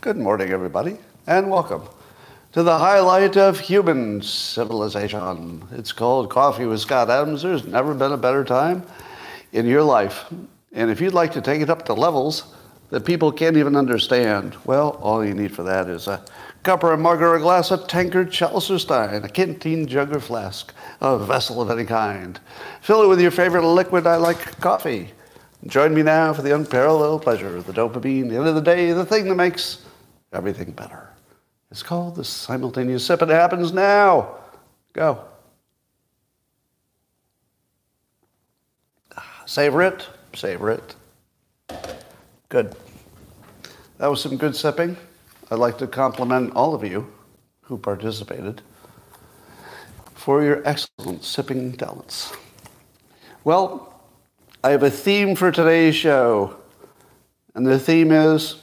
Good morning, everybody, and welcome to the highlight of human civilization. It's called Coffee with Scott Adams. There's never been a better time in your life. And if you'd like to take it up to levels that people can't even understand, well, all you need for that is a cup or a mug or a glass, a tankard, chalice or stein, a canteen, jug or flask, a vessel of any kind. Fill it with your favorite liquid. I like coffee. Join me now for the unparalleled pleasure of the dopamine. The end of the day, the thing that makes everything better. It's called the simultaneous sip. It happens now. Go. Savor it. Savor it. Good. That was some good sipping. I'd like to compliment all of you who participated for your excellent sipping talents. Well, I have a theme for today's show, and the theme is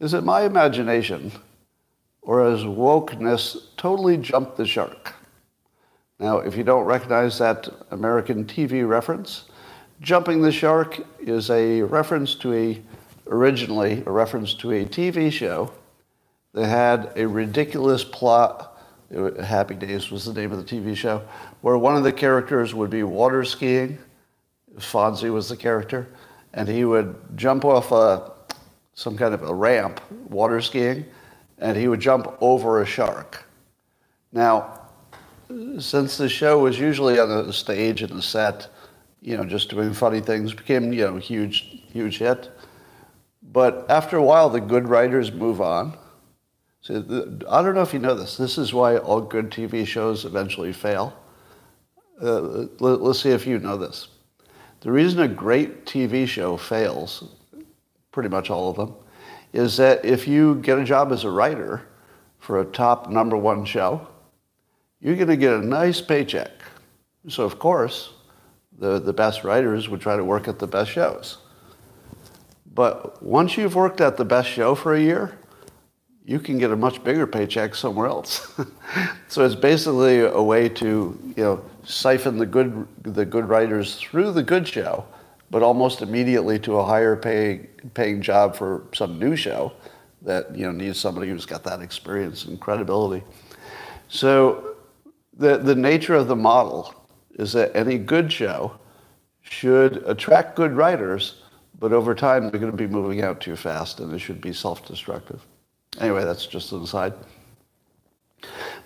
Is it my imagination, or has wokeness totally jumped the shark? Now, if you don't recognize that American TV reference, Jumping the Shark is a reference to a, originally, a reference to a TV show that had a ridiculous plot. Happy Days was the name of the TV show, where one of the characters would be water skiing. Fonzie was the character, and he would jump off a, some kind of a ramp, water skiing, and he would jump over a shark. Now, since the show was usually on the stage and the set, you know, just doing funny things, became, you know, huge, huge hit. But after a while, the good writers move on. So the, I don't know if you know this. This is why all good TV shows eventually fail. Uh, let, let's see if you know this. The reason a great TV show fails, pretty much all of them, is that if you get a job as a writer for a top number one show, you're going to get a nice paycheck. So, of course, the, the best writers would try to work at the best shows. But once you've worked at the best show for a year, you can get a much bigger paycheck somewhere else. so it's basically a way to, you know, siphon the good, the good writers through the good show, but almost immediately to a higher pay, paying job for some new show that, you know, needs somebody who's got that experience and credibility. So the, the nature of the model is that any good show should attract good writers, but over time they're going to be moving out too fast and it should be self-destructive. Anyway, that's just an aside.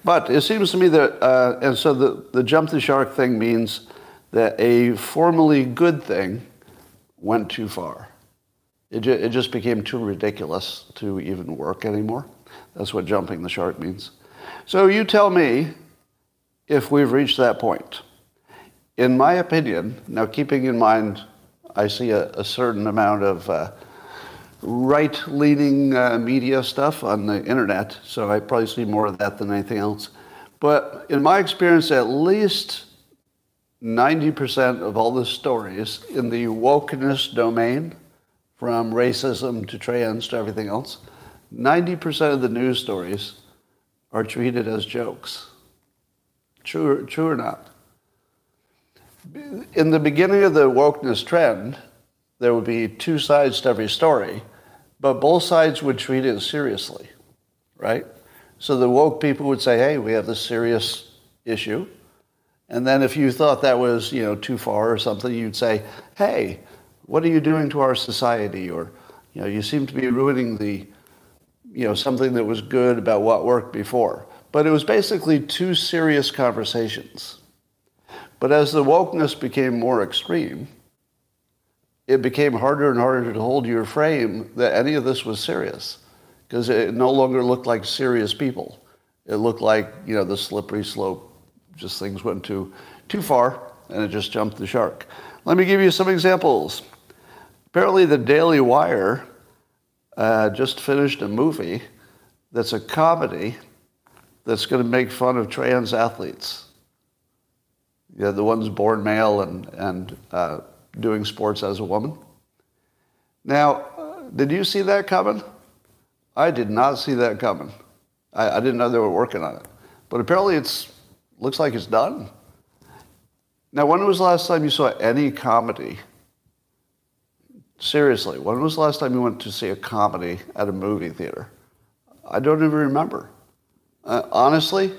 But it seems to me that, uh, and so the, the jump the shark thing means that a formally good thing went too far. It, ju- it just became too ridiculous to even work anymore. That's what jumping the shark means. So you tell me if we've reached that point in my opinion, now keeping in mind, I see a, a certain amount of uh, right leaning uh, media stuff on the internet, so I probably see more of that than anything else. But in my experience, at least 90% of all the stories in the wokeness domain, from racism to trans to everything else, 90% of the news stories are treated as jokes. True, true or not? In the beginning of the wokeness trend, there would be two sides to every story, but both sides would treat it seriously, right? So the woke people would say, hey, we have this serious issue. And then if you thought that was, you know, too far or something, you'd say, hey, what are you doing to our society? Or, you know, you seem to be ruining the, you know, something that was good about what worked before. But it was basically two serious conversations. But as the wokeness became more extreme, it became harder and harder to hold your frame that any of this was serious because it no longer looked like serious people. It looked like, you know, the slippery slope, just things went too, too far and it just jumped the shark. Let me give you some examples. Apparently, the Daily Wire uh, just finished a movie that's a comedy that's going to make fun of trans athletes you know, the ones born male and, and uh, doing sports as a woman. Now, did you see that coming? I did not see that coming. I, I didn't know they were working on it. But apparently it's looks like it's done. Now, when was the last time you saw any comedy? Seriously, when was the last time you went to see a comedy at a movie theater? I don't even remember. Uh, honestly,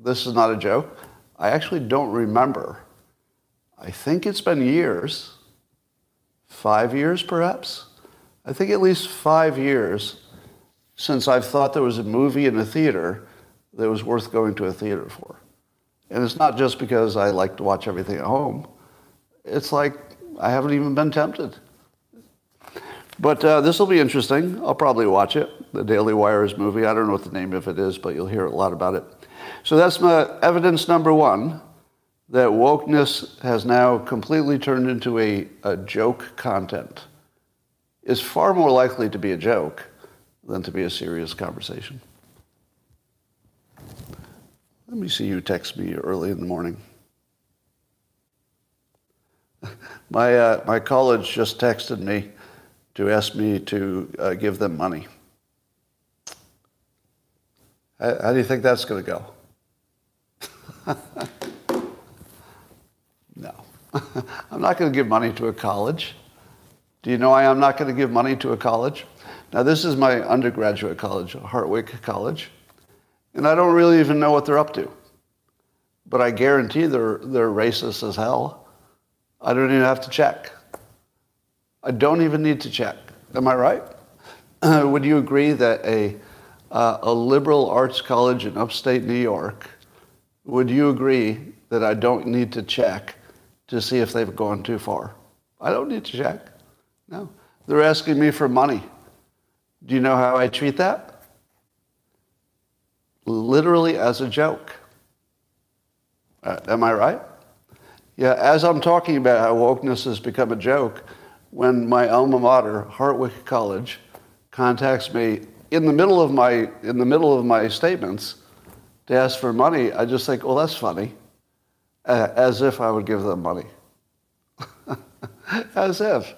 this is not a joke. I actually don't remember. I think it's been years, five years perhaps. I think at least five years since I've thought there was a movie in a theater that was worth going to a theater for. And it's not just because I like to watch everything at home. It's like I haven't even been tempted. But uh, this will be interesting. I'll probably watch it. The Daily Wire's movie. I don't know what the name of it is, but you'll hear a lot about it. So that's my evidence number one that wokeness has now completely turned into a, a joke content. Is far more likely to be a joke than to be a serious conversation. Let me see you text me early in the morning. My, uh, my college just texted me to ask me to uh, give them money. How, how do you think that's going to go? no. I'm not going to give money to a college. Do you know why I am not going to give money to a college? Now, this is my undergraduate college, Hartwick College, and I don't really even know what they're up to. But I guarantee they're, they're racist as hell. I don't even have to check. I don't even need to check. Am I right? would you agree that a, uh, a liberal arts college in upstate New York would you agree that I don't need to check to see if they've gone too far? I don't need to check. No. They're asking me for money. Do you know how I treat that? Literally as a joke. Uh, am I right? Yeah, as I'm talking about how wokeness has become a joke, when my alma mater, Hartwick College, contacts me in the middle of my in the middle of my statements to ask for money, I just think, well, that's funny, uh, as if I would give them money. as if.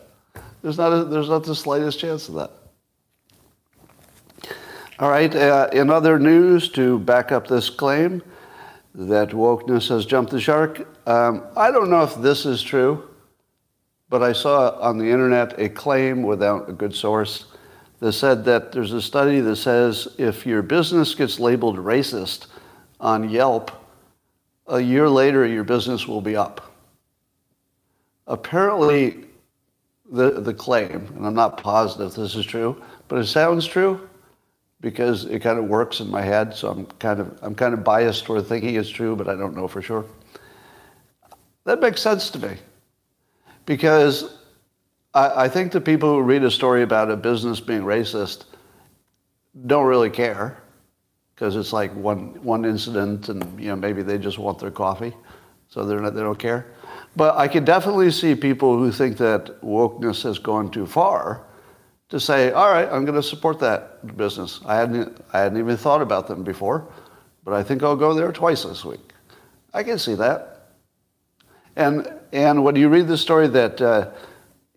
There's not, a, there's not the slightest chance of that. All right, uh, in other news, to back up this claim that wokeness has jumped the shark, um, I don't know if this is true, but I saw on the internet a claim without a good source that said that there's a study that says if your business gets labeled racist, on Yelp, a year later your business will be up. Apparently, the, the claim, and I'm not positive this is true, but it sounds true because it kind of works in my head, so I'm kind of, I'm kind of biased toward thinking it's true, but I don't know for sure. That makes sense to me because I, I think the people who read a story about a business being racist don't really care because it's like one one incident, and you know maybe they just want their coffee, so they're not, they don't care. But I can definitely see people who think that wokeness has gone too far to say, all right, I'm going to support that business. I hadn't I hadn't even thought about them before, but I think I'll go there twice this week. I can see that. And and when you read the story that. Uh,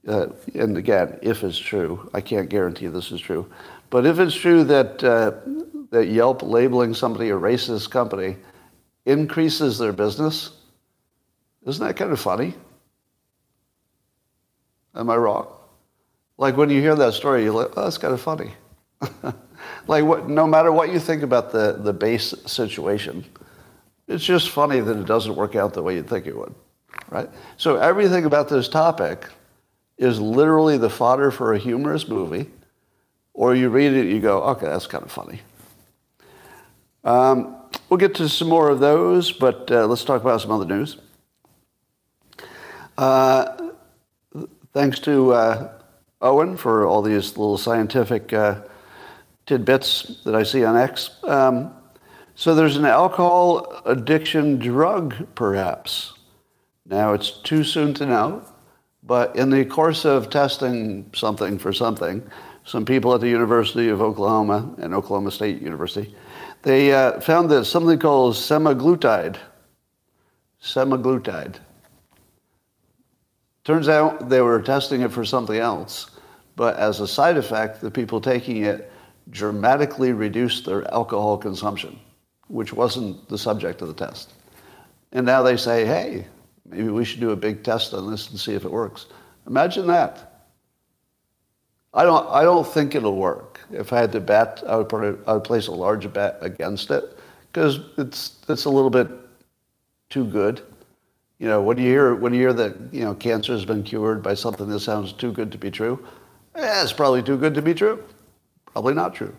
uh, and again, if it's true, I can't guarantee this is true, but if it's true that uh, that Yelp labeling somebody a racist company increases their business. Isn't that kind of funny? Am I wrong? Like when you hear that story, you're like, oh, that's kind of funny. like what, no matter what you think about the, the base situation, it's just funny that it doesn't work out the way you'd think it would, right? So everything about this topic is literally the fodder for a humorous movie, or you read it, you go, okay, that's kind of funny. Um, we'll get to some more of those, but uh, let's talk about some other news. Uh, thanks to uh, Owen for all these little scientific uh, tidbits that I see on X. Um, so there's an alcohol addiction drug, perhaps. Now it's too soon to know, but in the course of testing something for something, some people at the University of Oklahoma and Oklahoma State University they uh, found that something called semaglutide. Semaglutide. Turns out they were testing it for something else, but as a side effect, the people taking it dramatically reduced their alcohol consumption, which wasn't the subject of the test. And now they say, hey, Maybe we should do a big test on this and see if it works. Imagine that. I don't, I don't think it'll work. If I had to bet, I would, a, I would place a large bet against it because it's, it's a little bit too good. You know, when you hear, when you hear that, you know, cancer has been cured by something that sounds too good to be true, eh, it's probably too good to be true. Probably not true.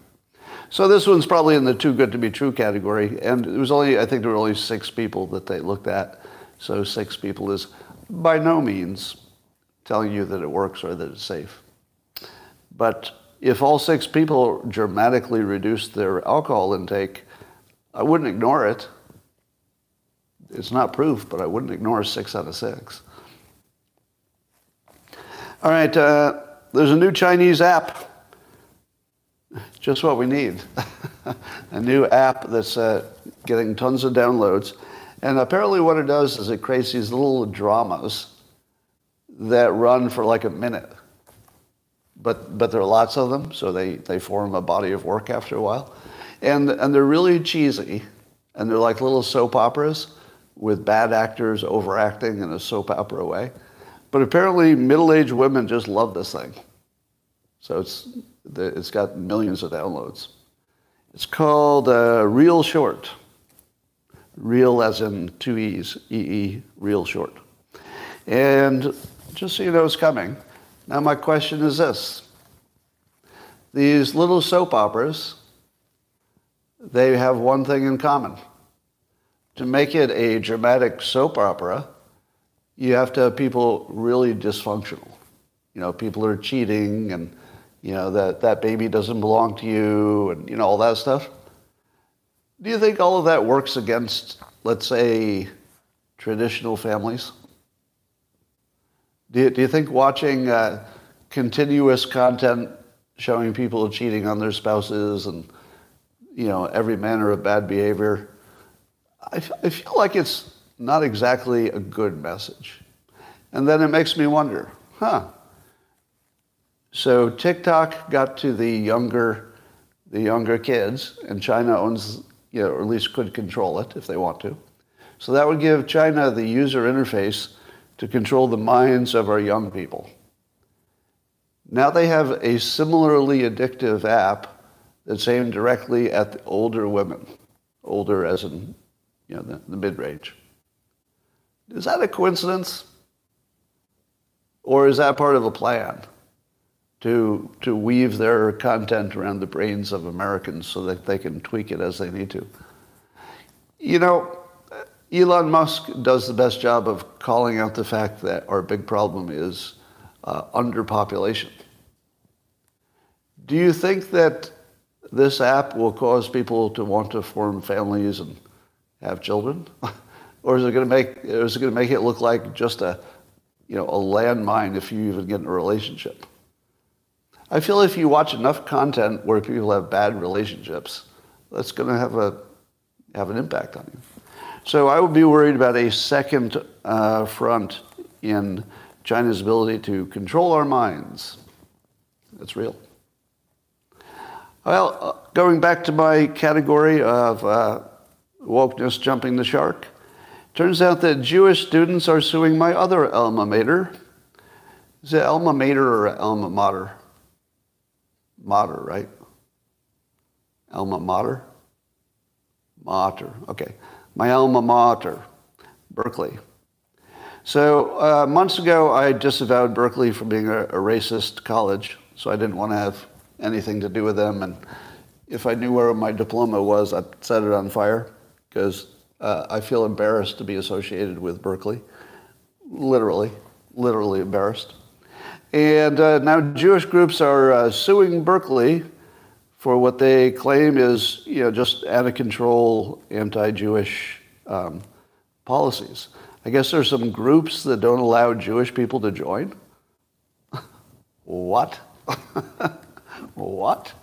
So this one's probably in the too good to be true category. And it was only, I think there were only six people that they looked at. So six people is by no means telling you that it works or that it's safe. But if all six people dramatically reduced their alcohol intake, I wouldn't ignore it. It's not proof, but I wouldn't ignore six out of six. All right, uh, there's a new Chinese app. Just what we need. a new app that's uh, getting tons of downloads. And apparently, what it does is it creates these little dramas that run for like a minute. But, but there are lots of them, so they, they form a body of work after a while. And, and they're really cheesy, and they're like little soap operas with bad actors overacting in a soap opera way. But apparently, middle aged women just love this thing. So it's, it's got millions of downloads. It's called uh, Reel Short. Reel as in two E's, E-E, Reel Short. And just so you know it's coming, now my question is this. These little soap operas, they have one thing in common to make it a dramatic soap opera, you have to have people really dysfunctional. You know, people are cheating and, you know, that, that baby doesn't belong to you and, you know, all that stuff. Do you think all of that works against, let's say, traditional families? Do you, do you think watching uh, continuous content showing people cheating on their spouses and, you know, every manner of bad behavior, I, I feel like it's not exactly a good message. And then it makes me wonder, huh? So TikTok got to the younger, the younger kids, and China owns, you know, or at least could control it if they want to. So that would give China the user interface to control the minds of our young people. Now they have a similarly addictive app that's aimed directly at the older women, older as in you know, the, the mid-range. Is that a coincidence? Or is that part of a plan to, to weave their content around the brains of Americans so that they can tweak it as they need to? You know, Elon Musk does the best job of calling out the fact that our big problem is uh, underpopulation. Do you think that this app will cause people to want to form families and have children? or is it going to make is it going to make it look like just a you know a landmine if you even get in a relationship? I feel if you watch enough content where people have bad relationships, that's going to have a have an impact on you. So I would be worried about a second uh, front in China's ability to control our minds. That's real. Well, uh, going back to my category of uh, wokeness jumping the shark. Turns out that Jewish students are suing my other alma mater. Is it alma mater or alma mater? Mater, right? Alma mater? Mater, okay. My alma mater, Berkeley. So uh, months ago, I disavowed Berkeley for being a, a racist college, so I didn't want to have anything to do with them. And if I knew where my diploma was, I'd set it on fire because uh, I feel embarrassed to be associated with Berkeley. Literally, literally embarrassed. And uh, now Jewish groups are uh, suing Berkeley for what they claim is, you know, just out of control anti-Jewish um, policies. I guess there's some groups that don't allow Jewish people to join. what? what?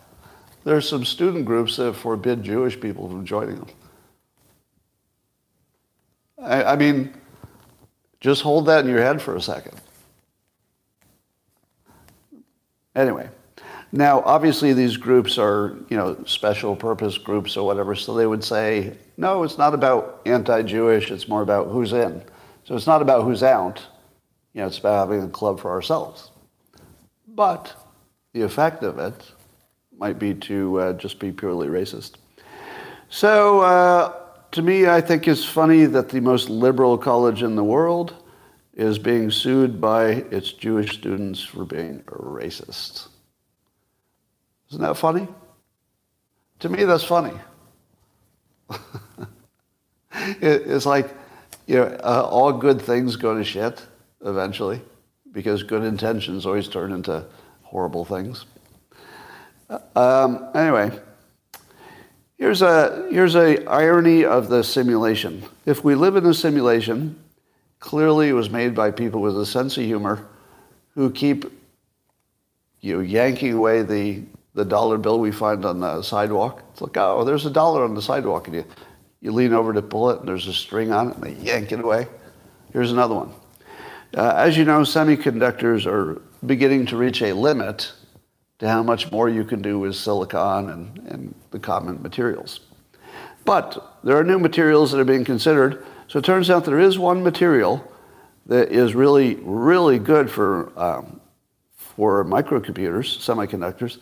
There's some student groups that forbid Jewish people from joining them. I, I mean, just hold that in your head for a second. Anyway, now obviously these groups are, you know, special purpose groups or whatever, so they would say, no, it's not about anti-Jewish, it's more about who's in. So it's not about who's out. You know, it's about having a club for ourselves. But the effect of it might be to uh, just be purely racist. So uh, to me, I think it's funny that the most liberal college in the world is being sued by its Jewish students for being racist. Isn't that funny? To me, that's funny. it's like, you know, uh, all good things go to shit eventually because good intentions always turn into horrible things. Um, anyway, here's a here's a irony of the simulation. If we live in a simulation, clearly it was made by people with a sense of humor who keep you know, yanking away the the dollar bill we find on the sidewalk. It's like, oh, there's a dollar on the sidewalk, and you you lean over to pull it, and there's a string on it, and they yank it away. Here's another one. Uh, as you know, semiconductors are beginning to reach a limit to how much more you can do with silicon and, and the common materials. But there are new materials that are being considered. So it turns out there is one material that is really, really good for, um, for microcomputers, semiconductors,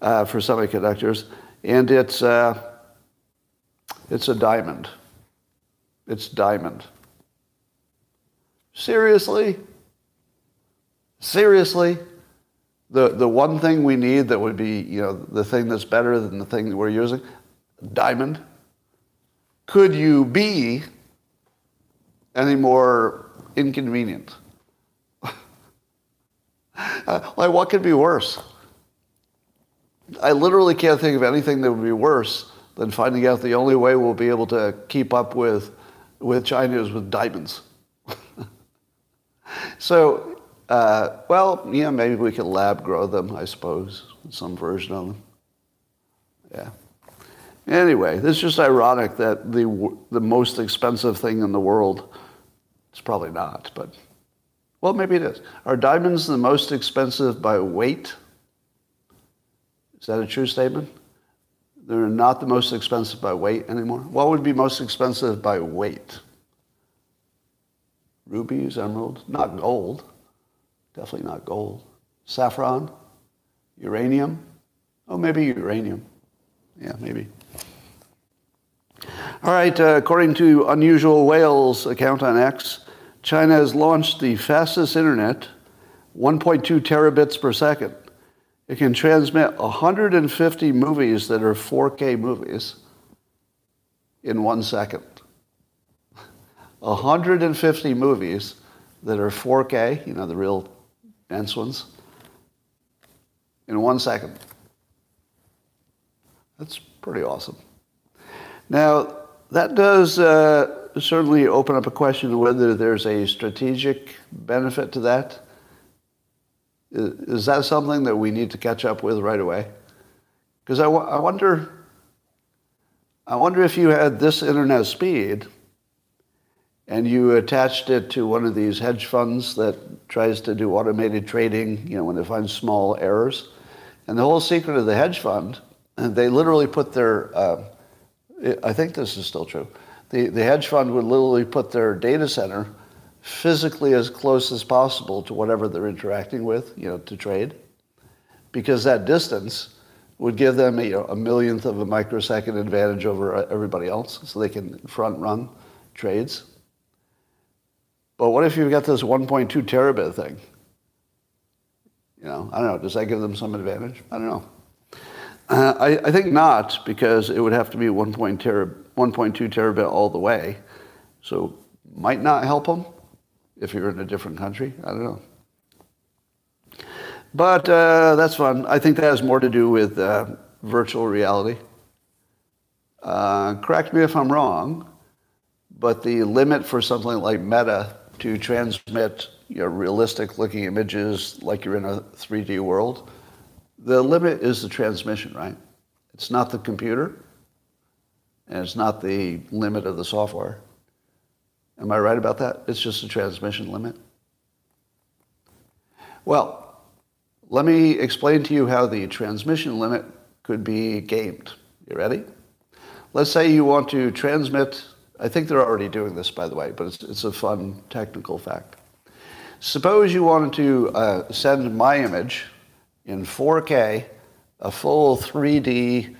uh, for semiconductors, and it's, uh, it's a diamond. It's diamond. Seriously? Seriously? The, the one thing we need that would be, you know, the thing that's better than the thing that we're using? Diamond. Could you be any more inconvenient? uh, like, what could be worse? I literally can't think of anything that would be worse than finding out the only way we'll be able to keep up with, with China is with diamonds. so, uh, well, yeah, maybe we could lab grow them, I suppose, some version of them. Yeah. Anyway, it's just ironic that the, the most expensive thing in the world, it's probably not, but, well, maybe it is. Are diamonds the most expensive by weight? Is that a true statement? They're not the most expensive by weight anymore. What would be most expensive by weight? Rubies, emeralds, not gold. Definitely not gold. Saffron, uranium. Oh, maybe uranium. Yeah, maybe. All right, uh, according to Unusual Whales account on X, China has launched the fastest internet, 1.2 terabits per second. It can transmit 150 movies that are 4K movies in one second. 150 movies that are 4K, you know, the real dense ones, in one second. That's pretty awesome. Now, that does uh, certainly open up a question whether there's a strategic benefit to that. Is that something that we need to catch up with right away? Because I, wonder, I wonder if you had this internet speed and you attached it to one of these hedge funds that tries to do automated trading, you know, when they find small errors. And the whole secret of the hedge fund, they literally put their, uh, I think this is still true, the, the hedge fund would literally put their data center physically as close as possible to whatever they're interacting with, you know, to trade, because that distance would give them you know, a millionth of a microsecond advantage over uh, everybody else, so they can front run trades. But what if you've got this 1.2 terabit thing? You know, I don't know. Does that give them some advantage? I don't know. Uh, I, I, think not, because it would have to be 1.2 terabit all the way. So might not help them if you're in a different country. I don't know. But uh, that's fun. I think that has more to do with uh, virtual reality. Uh, correct me if I'm wrong, but the limit for something like Meta to transmit you know, realistic looking images like you're in a 3D world, the limit is the transmission, right? It's not the computer, and it's not the limit of the software. Am I right about that? It's just a transmission limit. Well, let me explain to you how the transmission limit could be gamed. You ready? Let's say you want to transmit I think they're already doing this, by the way, but it's, it's a fun technical fact. Suppose you wanted to uh, send my image in 4K, a full 3D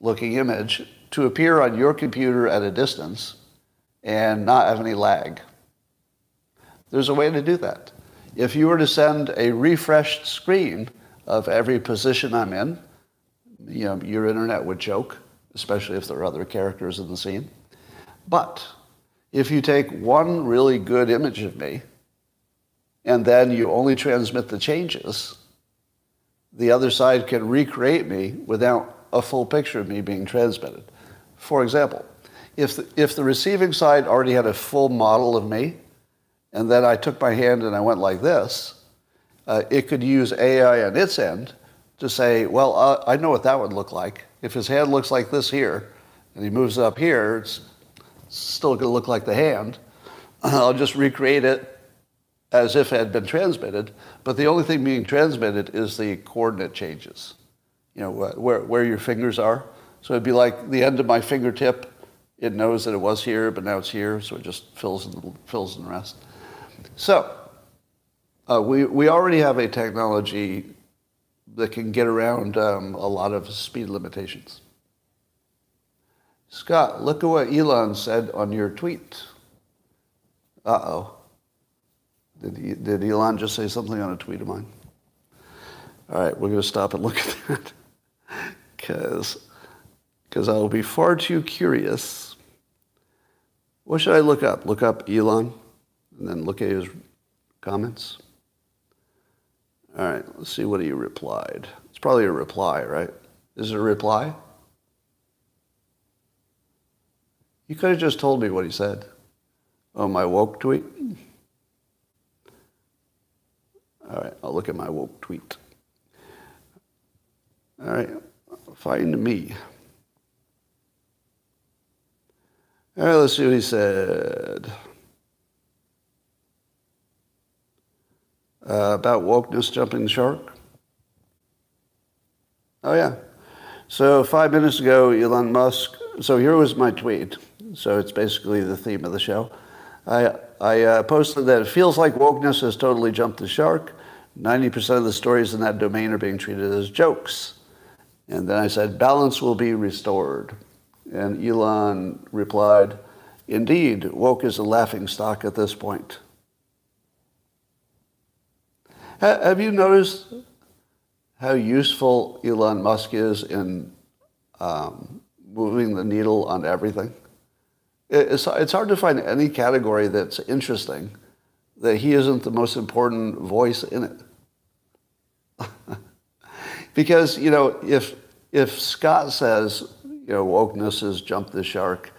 looking image, to appear on your computer at a distance and not have any lag. There's a way to do that. If you were to send a refreshed screen of every position I'm in, you know, your internet would choke, especially if there are other characters in the scene. But if you take one really good image of me and then you only transmit the changes, the other side can recreate me without a full picture of me being transmitted. For example, if the, if the receiving side already had a full model of me, and then I took my hand and I went like this, uh, it could use AI on its end to say, well, uh, I know what that would look like. If his hand looks like this here, and he moves up here, it's still going to look like the hand. I'll just recreate it as if it had been transmitted, but the only thing being transmitted is the coordinate changes, you know, where, where your fingers are. So it'd be like the end of my fingertip, it knows that it was here, but now it's here, so it just fills in, fills in the rest. So, uh, we, we already have a technology that can get around um, a lot of speed limitations. Scott, look at what Elon said on your tweet. Uh oh. Did, did Elon just say something on a tweet of mine? All right, we're going to stop and look at that because I'll be far too curious. What should I look up? Look up Elon and then look at his comments. All right, let's see what he replied. It's probably a reply, right? Is it a reply? You could have just told me what he said. Oh, my woke tweet? All right, I'll look at my woke tweet. All right, find me. All right, let's see what he said. uh, about wokeness jumping the shark? Oh, yeah. So five minutes ago, Elon Musk. So here was my tweet. So it's basically the theme of the show. I, I uh, posted that it feels like wokeness has totally jumped the shark. 90% of the stories in that domain are being treated as jokes. And then I said, balance will be restored. And Elon replied, indeed, woke is a laughing stock at this point. Have you noticed how useful Elon Musk is in um, moving the needle on everything? It's, it's hard to find any category that's interesting that he isn't the most important voice in it. because, you know, if, if Scott says, you know, wokeness has jumped the shark,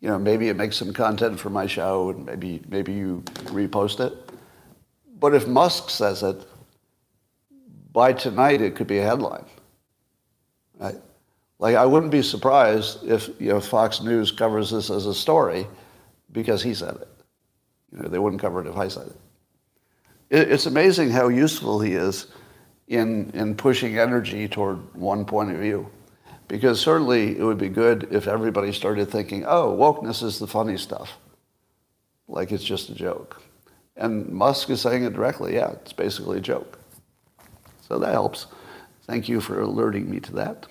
you know, maybe it makes some content for my show and maybe, maybe you repost it. But if Musk says it, by tonight it could be a headline. Right? Like I wouldn't be surprised if you know Fox News covers this as a story because he said it. You know, they wouldn't cover it if I said it. it it's amazing how useful he is in in pushing energy toward one point of view. Because certainly it would be good if everybody started thinking, oh, wokeness is the funny stuff. Like it's just a joke. And Musk is saying it directly. Yeah, it's basically a joke. So that helps. Thank you for alerting me to that.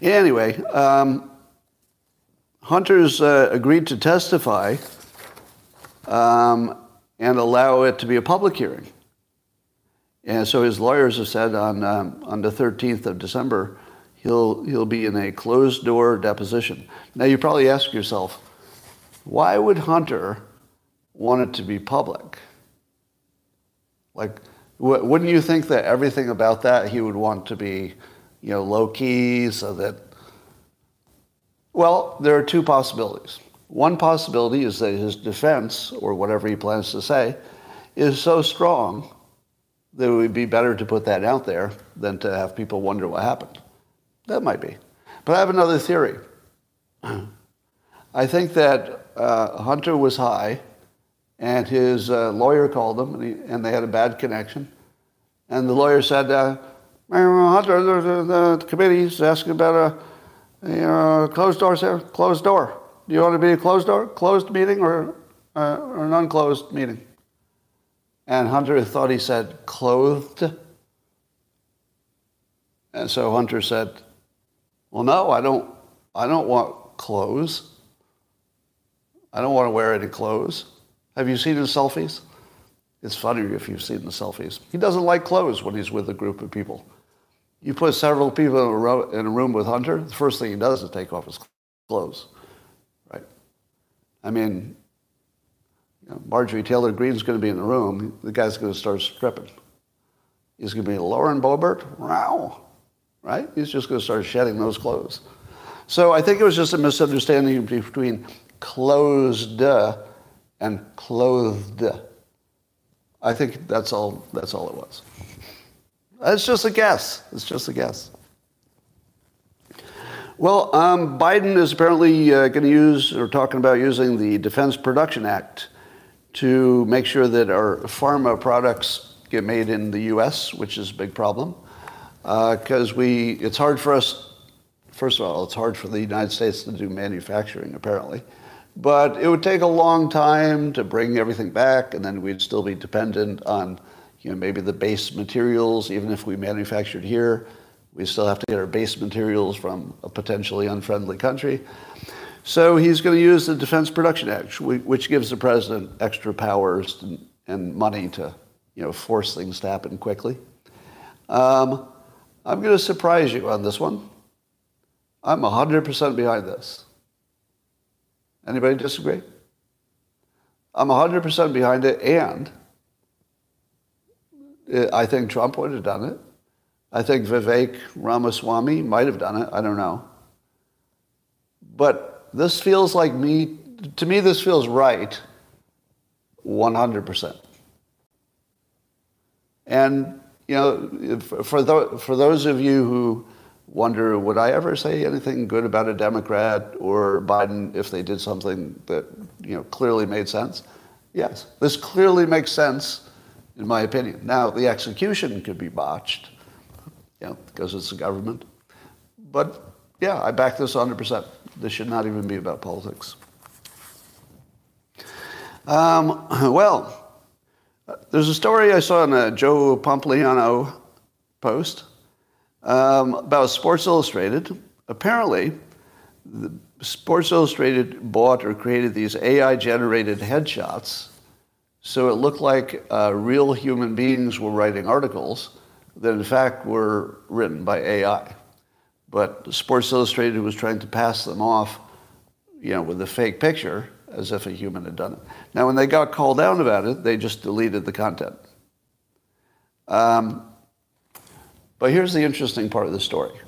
Anyway, um, Hunter's uh, agreed to testify um, and allow it to be a public hearing. And so his lawyers have said on, um, on the 13th of December, he'll, he'll be in a closed door deposition. Now, you probably ask yourself, why would Hunter want it to be public. Like, wouldn't you think that everything about that he would want to be, you know, low key so that. Well, there are two possibilities. One possibility is that his defense, or whatever he plans to say, is so strong that it would be better to put that out there than to have people wonder what happened. That might be. But I have another theory. I think that uh, Hunter was high and his uh, lawyer called him, and, he, and, they had a bad connection. And the lawyer said, uh, Hunter, the, the, the committee is asking about a You know, closed doors here, closed door. Do you want to be a closed door, closed meeting, or, uh, or an unclosed meeting? And Hunter thought he said clothed. And so Hunter said, Well, no, I don't, I don't want clothes. I don't want to wear any clothes. Have you seen his selfies? It's funnier if you've seen the selfies. He doesn't like clothes when he's with a group of people. You put several people in a, in a room with Hunter, the first thing he does is take off his clothes, right? I mean, you know, Marjorie Taylor Greene's going to be in the room. The guy's going to start stripping. He's going to be Lauren Boebert. Wow, right? He's just going to start shedding those clothes. So I think it was just a misunderstanding between closed and clothed. I think that's all, that's all it was. It's just a guess. It's just a guess. Well, um, Biden is apparently uh, going to use or talking about using the Defense Production Act to make sure that our pharma products get made in the U.S., which is a big problem. Because uh, we, it's hard for us. First of all, it's hard for the United States to do manufacturing, apparently. But it would take a long time to bring everything back, and then we'd still be dependent on, you know, maybe the base materials. Even if we manufactured here, we still have to get our base materials from a potentially unfriendly country. So he's going to use the Defense Production Act, which gives the president extra powers and money to, you know, force things to happen quickly. Um, I'm going to surprise you on this one. I'm 100% behind this. Anybody disagree? I'm 100% behind it, and I think Trump would have done it. I think Vivek Ramaswamy might have done it. I don't know. But this feels like me, to me, this feels right 100%. And, you know, for, th- for those of you who wonder, would I ever say anything good about a Democrat or Biden if they did something that, you know, clearly made sense? Yes, this clearly makes sense, in my opinion. Now, the execution could be botched, you know, because it's the government. But, yeah, I back this 100%. This should not even be about politics. Um, well, there's a story I saw in a Joe Pompliano post um, about Sports Illustrated. Apparently, Sports Illustrated bought or created these AI-generated headshots, so it looked like uh, real human beings were writing articles that in fact were written by AI. But Sports Illustrated was trying to pass them off, you know, with a fake picture as if a human had done it. Now, when they got called down about it, they just deleted the content. Um, but here's the interesting part of the story.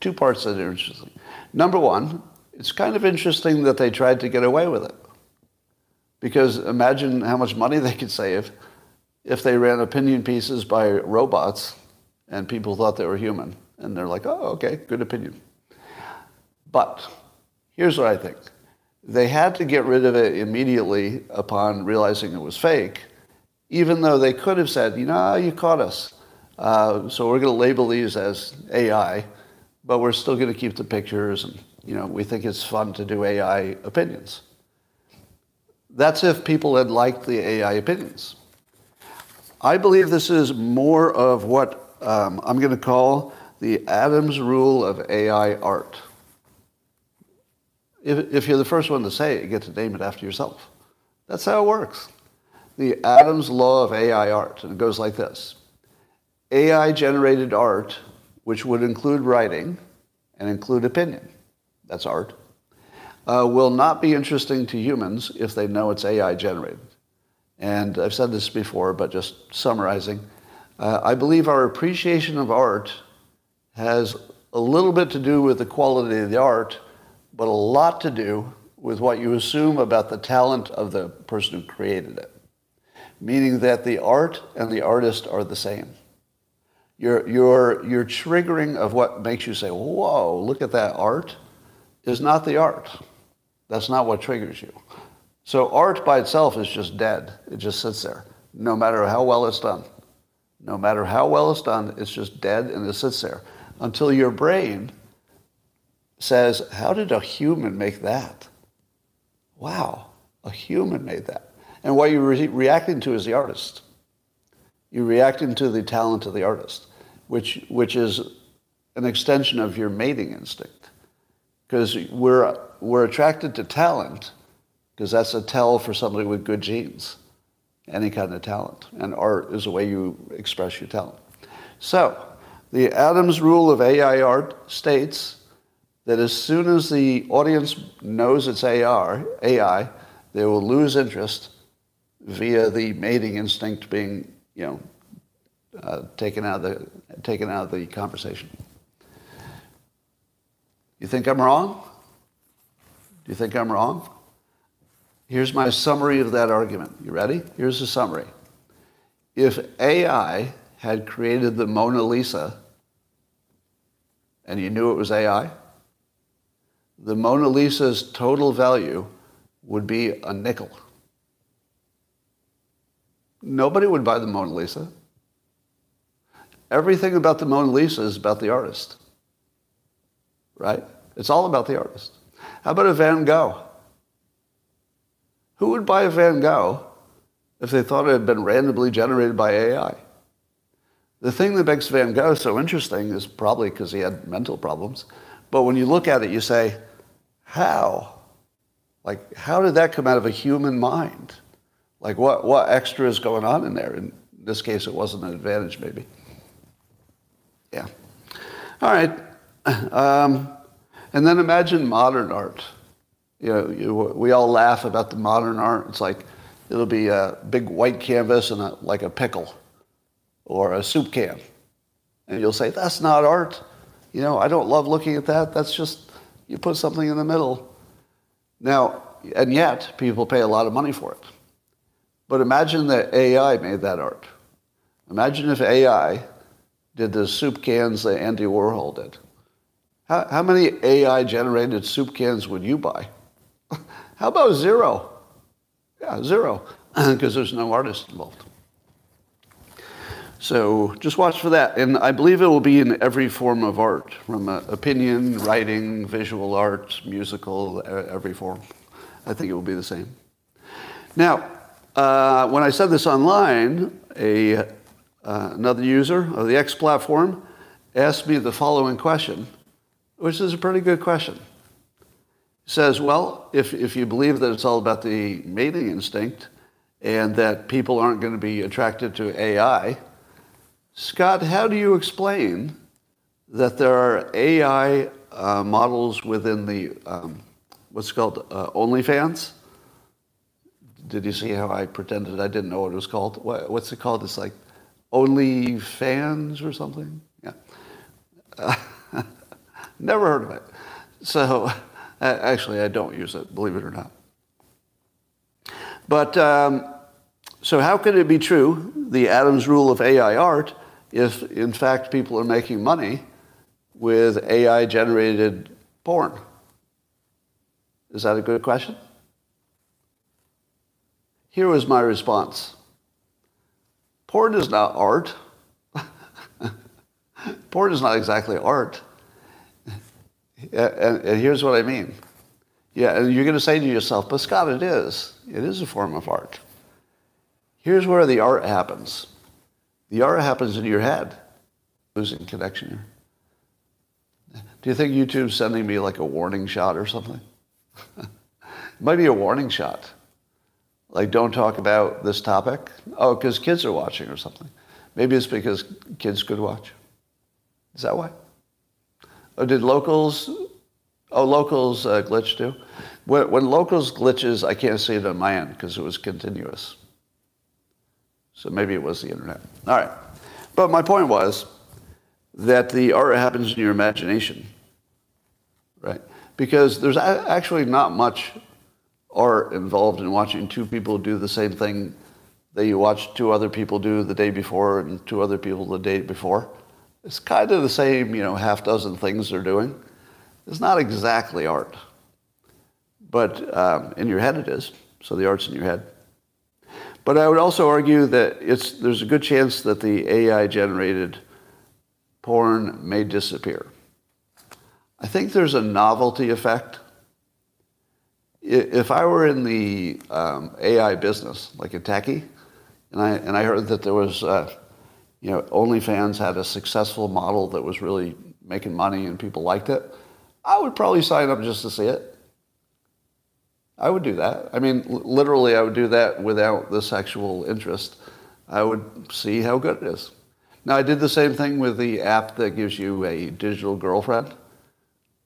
Two parts that are interesting. Number one, it's kind of interesting that they tried to get away with it. Because imagine how much money they could save if they ran opinion pieces by robots and people thought they were human. And they're like, oh, okay, good opinion. But here's what I think. They had to get rid of it immediately upon realizing it was fake, even though they could have said, you know, you caught us. Uh, so we're going to label these as AI, but we're still going to keep the pictures and, you know, we think it's fun to do AI opinions. That's if people had liked the AI opinions. I believe this is more of what um, I'm going to call the Adams rule of AI art. If, if you're the first one to say it, you get to name it after yourself. That's how it works. The Adams law of AI art, and it goes like this. AI generated art, which would include writing and include opinion, that's art, uh, will not be interesting to humans if they know it's AI generated. And I've said this before, but just summarizing, uh, I believe our appreciation of art has a little bit to do with the quality of the art, but a lot to do with what you assume about the talent of the person who created it. Meaning that the art and the artist are the same. Your, your, your triggering of what makes you say, whoa, look at that art, is not the art. That's not what triggers you. So art by itself is just dead. It just sits there, no matter how well it's done. No matter how well it's done, it's just dead and it sits there until your brain says, how did a human make that? Wow, a human made that. And what you're re- reacting to is the artist. You're reacting to the talent of the artist, which, which is an extension of your mating instinct. Because we're, we're attracted to talent, because that's a tell for somebody with good genes, any kind of talent. And art is a way you express your talent. So, the Adams rule of AI art states that as soon as the audience knows it's AR, AI, they will lose interest via the mating instinct being, you know, uh, taken out of the taken out of the conversation. You think I'm wrong? Do you think I'm wrong? Here's my summary of that argument. You ready? Here's the summary. If AI had created the Mona Lisa and you knew it was AI, the Mona Lisa's total value would be a nickel. Nobody would buy the Mona Lisa. Everything about the Mona Lisa is about the artist. Right? It's all about the artist. How about a Van Gogh? Who would buy a Van Gogh if they thought it had been randomly generated by AI? The thing that makes Van Gogh so interesting is probably because he had mental problems. But when you look at it, you say, how? Like, how did that come out of a human mind? Like, what, what extra is going on in there? In this case, it wasn't an advantage, maybe. Yeah. All right. Um, and then imagine modern art. You know, you, we all laugh about the modern art. It's like it'll be a big white canvas and a, like a pickle or a soup can. And you'll say, that's not art. You know, I don't love looking at that. That's just, you put something in the middle. Now, and yet, people pay a lot of money for it. But imagine that AI made that art. Imagine if AI did the soup cans that Andy Warhol did. How, how many AI generated soup cans would you buy? how about zero? Yeah, zero, because there's no artist involved. So just watch for that. And I believe it will be in every form of art, from uh, opinion, writing, visual art, musical, every form. I think it will be the same. Now, uh, when I said this online, a, uh, another user of the X platform asked me the following question, which is a pretty good question. He says, well, if, if you believe that it's all about the mating instinct and that people aren't going to be attracted to AI, Scott, how do you explain that there are AI uh, models within the um, what's called uh, OnlyFans? Did you see how I pretended I didn't know what it was called? What, what's it called? It's like OnlyFans or something. Yeah, uh, never heard of it. So actually, I don't use it, believe it or not. But um, so how could it be true, the Adams rule of AI art, if in fact people are making money with AI generated porn? Is that a good question? Here was my response. Porn is not art. porn is not exactly art. And, and, here's what I mean. Yeah, and you're going to say to yourself, but Scott, it is. It is a form of art. Here's where the art happens. The art happens in your head. Losing connection. Do you think YouTube's sending me like a warning shot or something? it might be a warning shot. Like, don't talk about this topic. Oh, because kids are watching or something. Maybe it's because kids could watch. Is that why? Or did locals, oh, locals uh, glitch too? When, when locals glitches, I can't see it on my end because it was continuous. So maybe it was the internet. All right. But my point was that the art happens in your imagination, right? Because there's actually not much art involved in watching two people do the same thing that you watch two other people do the day before and two other people the day before. It's kind of the same, you know, half dozen things they're doing. It's not exactly art, but um, in your head it is. So the art's in your head. But I would also argue that it's, there's a good chance that the AI generated porn may disappear. I think there's a novelty effect. If I were in the um, AI business, like a techie, and I, and I heard that there was, uh, you know, OnlyFans had a successful model that was really making money and people liked it, I would probably sign up just to see it. I would do that. I mean, literally, I would do that without the sexual interest. I would see how good it is. Now, I did the same thing with the app that gives you a digital girlfriend.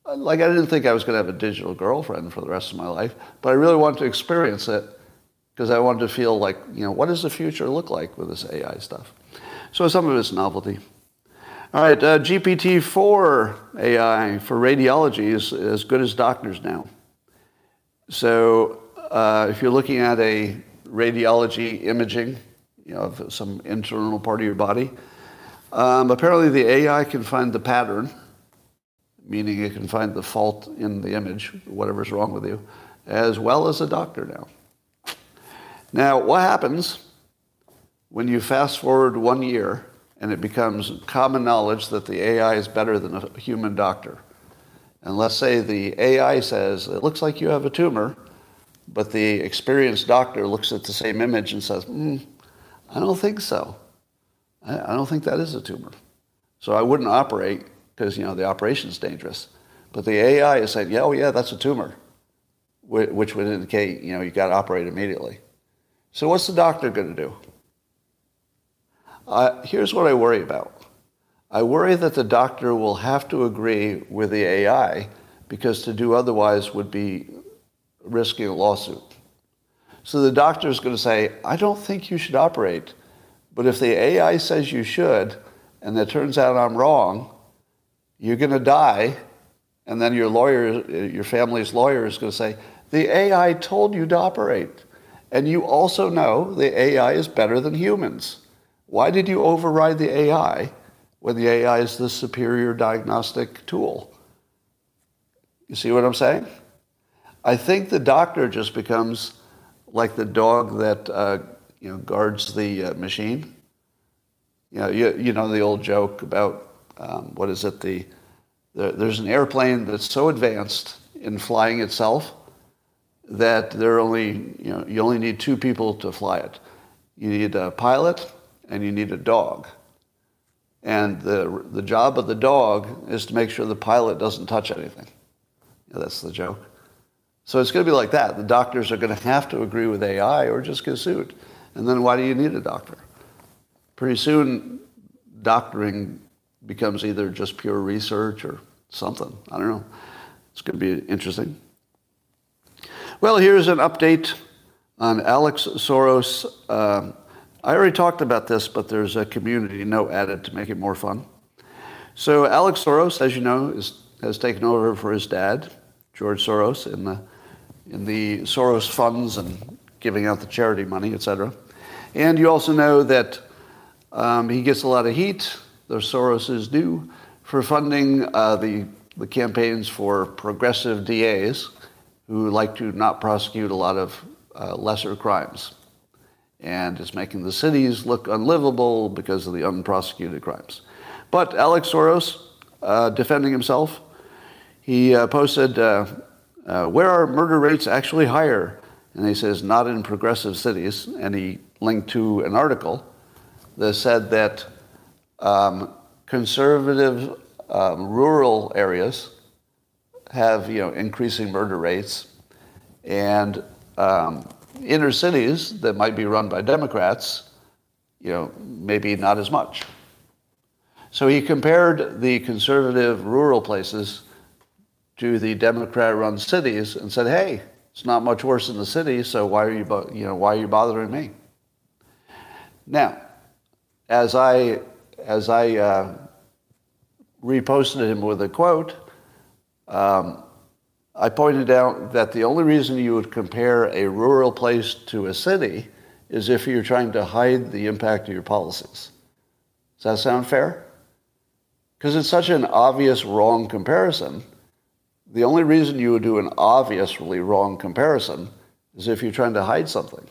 Like, I didn't think I was going to have a digital girlfriend for the rest of my life, but I really wanted to experience it because I wanted to feel like, you know, what does the future look like with this AI stuff? So some of it's novelty. All right, uh, GPT-4 AI for radiology is as good as doctors now. So uh, if you're looking at a radiology imaging, you know, of some internal part of your body, um, apparently the AI can find the pattern, meaning it can find the fault in the image, whatever's wrong with you, as well as a doctor now. Now, what happens when you fast forward one year and it becomes common knowledge that the AI is better than a human doctor? And let's say the AI says, it looks like you have a tumor, but the experienced doctor looks at the same image and says, hmm, I don't think so. I don't think that is a tumor. So I wouldn't operate because, you know, the operation's dangerous. But the AI is saying, yeah, oh yeah, that's a tumor, which would indicate, you know, you've got to operate immediately. So what's the doctor going to do? Uh, here's what I worry about. I worry that the doctor will have to agree with the AI because to do otherwise would be risking a lawsuit. So the doctor is going to say, I don't think you should operate. But if the AI says you should, and it turns out I'm wrong, you're going to die. And then your lawyer, your family's lawyer is going to say, the AI told you to operate. And you also know the AI is better than humans. Why did you override the AI when the AI is the superior diagnostic tool? You see what I'm saying? I think the doctor just becomes like the dog that uh, you know guards the uh, machine. You know, you, you know the old joke about um, what is it? The, the there's an airplane that's so advanced in flying itself that there only you know you only need two people to fly it. You need a pilot and you need a dog. And the the job of the dog is to make sure the pilot doesn't touch anything. Yeah, that's the joke. So it's going to be like that. The doctors are going to have to agree with AI or just get sued. And then why do you need a doctor? Pretty soon, doctoring becomes either just pure research or something. I don't know. It's going to be interesting. Well, here's an update on Alex Soros. Um, I already talked about this, but there's a community note added to make it more fun. So Alex Soros, as you know, is, has taken over for his dad, George Soros, in the in the Soros funds and giving out the charity money, etc. And you also know that um, he gets a lot of heat, the Soroses do, for funding uh, the, the campaigns for progressive DAs who like to not prosecute a lot of uh, lesser crimes. And it's making the cities look unlivable because of the unprosecuted crimes. But Alex Soros, uh, defending himself, he uh, posted, uh, uh, where are murder rates actually higher? And he says, not in progressive cities. And he linked to an article that said that um, conservative um, rural areas have you know increasing murder rates, and um, inner cities that might be run by Democrats, you know, maybe not as much. So he compared the conservative rural places to the Democrat-run cities and said, "Hey, it's not much worse in the city, so why are you, bo- you know, why are you bothering me?" Now, as I as I uh, reposted him with a quote, um, I pointed out that the only reason you would compare a rural place to a city is if you're trying to hide the impact of your policies. Does that sound fair? Because it's such an obvious wrong comparison. The only reason you would do an obviously wrong comparison is if you're trying to hide something.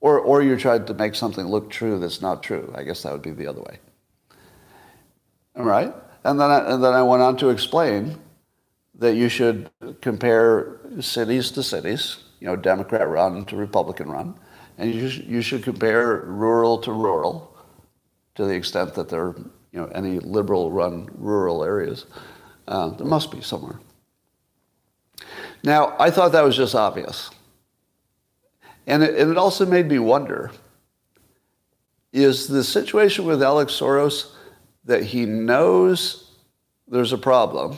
Or, or you're trying to make something look true that's not true. I guess that would be the other way. All right? And then I, and then I went on to explain that you should compare cities to cities, you know, Democrat run to Republican run, and you, sh- you should compare rural to rural to the extent that there are you know, any liberal run rural areas. Uh, there must be somewhere. Now, I thought that was just obvious. And it, and it also made me wonder is the situation with Alex Soros that he knows there's a problem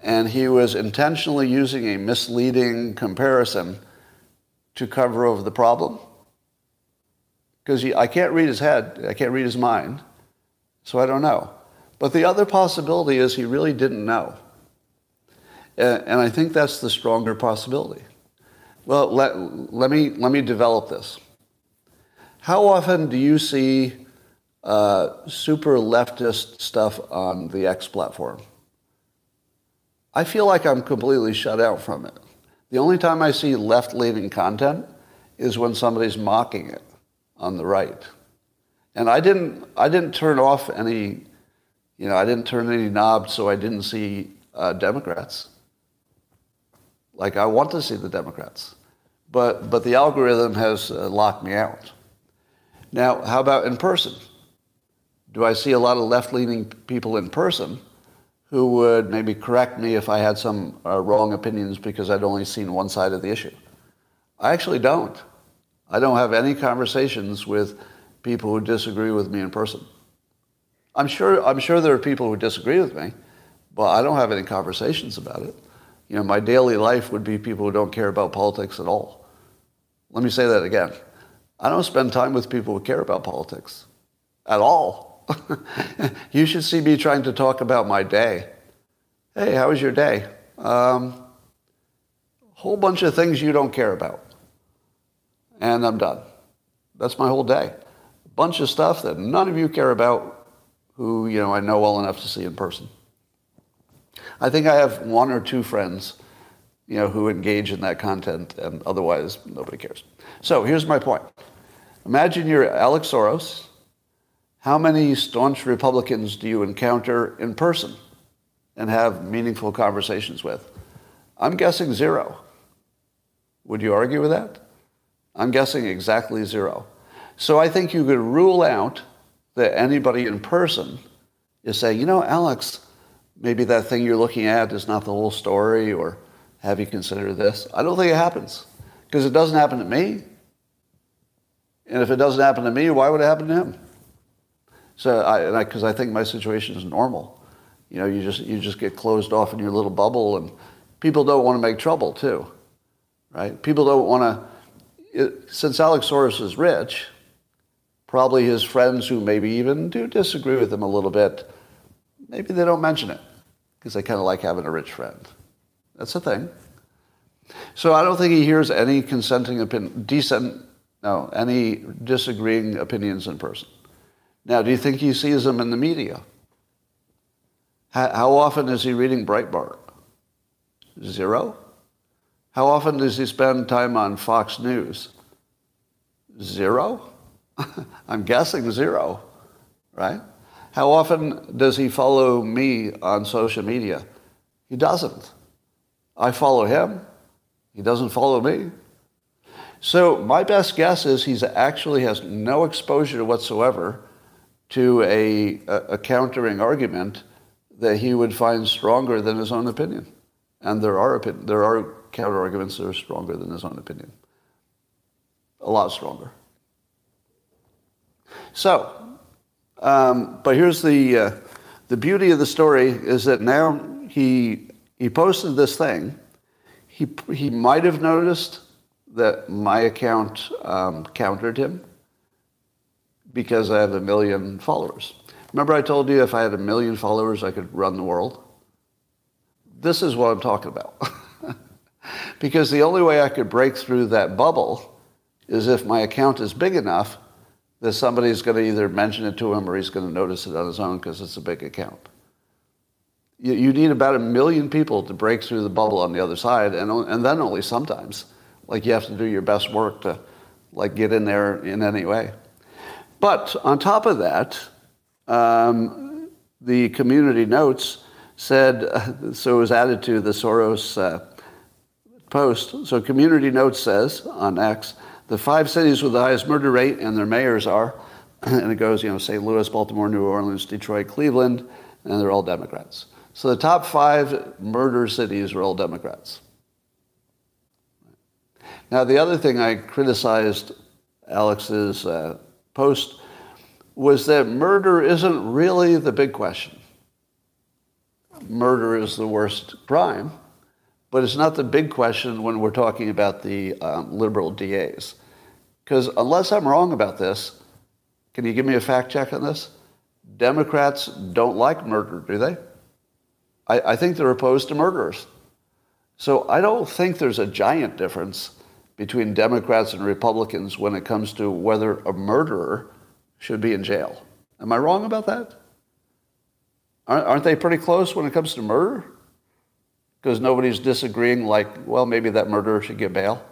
and he was intentionally using a misleading comparison to cover over the problem? Because I can't read his head, I can't read his mind, so I don't know. But the other possibility is he really didn't know. And I think that's the stronger possibility. Well, let, let, me, let me develop this. How often do you see uh, super leftist stuff on the X platform? I feel like I'm completely shut out from it. The only time I see left leaning content is when somebody's mocking it on the right. And I didn't, I didn't turn off any, you know, I didn't turn any knobs so I didn't see uh, Democrats. Like I want to see the Democrats. But, but the algorithm has uh, locked me out. Now, how about in person? Do I see a lot of left leaning people in person who would maybe correct me if I had some uh, wrong opinions because I'd only seen one side of the issue? I actually don't. I don't have any conversations with people who disagree with me in person. I'm sure, I'm sure there are people who disagree with me, but I don't have any conversations about it. You know, my daily life would be people who don't care about politics at all. Let me say that again. I don't spend time with people who care about politics at all. you should see me trying to talk about my day. Hey, how was your day? Um, whole bunch of things you don't care about. And I'm done. That's my whole day. A bunch of stuff that none of you care about who, you know, I know well enough to see in person. I think I have one or two friends you know, who engage in that content, and otherwise nobody cares. So here's my point. Imagine you're Alex Soros. How many staunch Republicans do you encounter in person and have meaningful conversations with? I'm guessing zero. Would you argue with that? I'm guessing exactly zero. So I think you could rule out that anybody in person is saying, you know, Alex, maybe that thing you're looking at is not the whole story, or have you considered this? I don't think it happens because it doesn't happen to me. And if it doesn't happen to me, why would it happen to him? So, I, because I, I think my situation is normal. You know, you just you just get closed off in your little bubble, and people don't want to make trouble too, right? People don't want to. Since Alex Soros is rich, probably his friends who maybe even do disagree with him a little bit, maybe they don't mention it because they kind of like having a rich friend. That's a thing. So I don't think he hears any consenting opinion, decent, no, any disagreeing opinions in person. Now, do you think he sees them in the media? How, how often is he reading Breitbart? Zero. How often does he spend time on Fox News? Zero. I'm guessing zero, right? How often does he follow me on social media? He doesn't. I follow him. He doesn't follow me. So my best guess is he actually has no exposure whatsoever to a, a, a countering argument that he would find stronger than his own opinion. And there are, there are counter arguments that are stronger than his own opinion. A lot stronger. So, um, but here's the, uh, the beauty of the story is that now he he posted this thing. He, he might have noticed that my account um, countered him because I have a million followers. Remember I told you if I had a million followers, I could run the world? This is what I'm talking about. because the only way I could break through that bubble is if my account is big enough that somebody's going to either mention it to him or he's going to notice it on his own because it's a big account you, you need about a million people to break through the bubble on the other side, and, and then only sometimes. Like you have to do your best work to like get in there in any way. But on top of that, um, the community notes said, uh, so it was added to the Soros uh, post. So Community Notes says on X, the five cities with the highest murder rate and their mayors are, and it goes, you know, St. Louis, Baltimore, New Orleans, Detroit, Cleveland, and they're all Democrats. So the top five murder cities are all Democrats. Now, the other thing I criticized Alex's uh, post was that murder isn't really the big question. Murder is the worst crime, but it's not the big question when we're talking about the um, liberal DAs. Because unless I'm wrong about this, can you give me a fact check on this? Democrats don't like murder, do they? I, I think they're opposed to murderers. So I don't think there's a giant difference between Democrats and Republicans when it comes to whether a murderer should be in jail. Am I wrong about that? Aren't they pretty close when it comes to murder? Because nobody's disagreeing, like, well, maybe that murderer should get bail.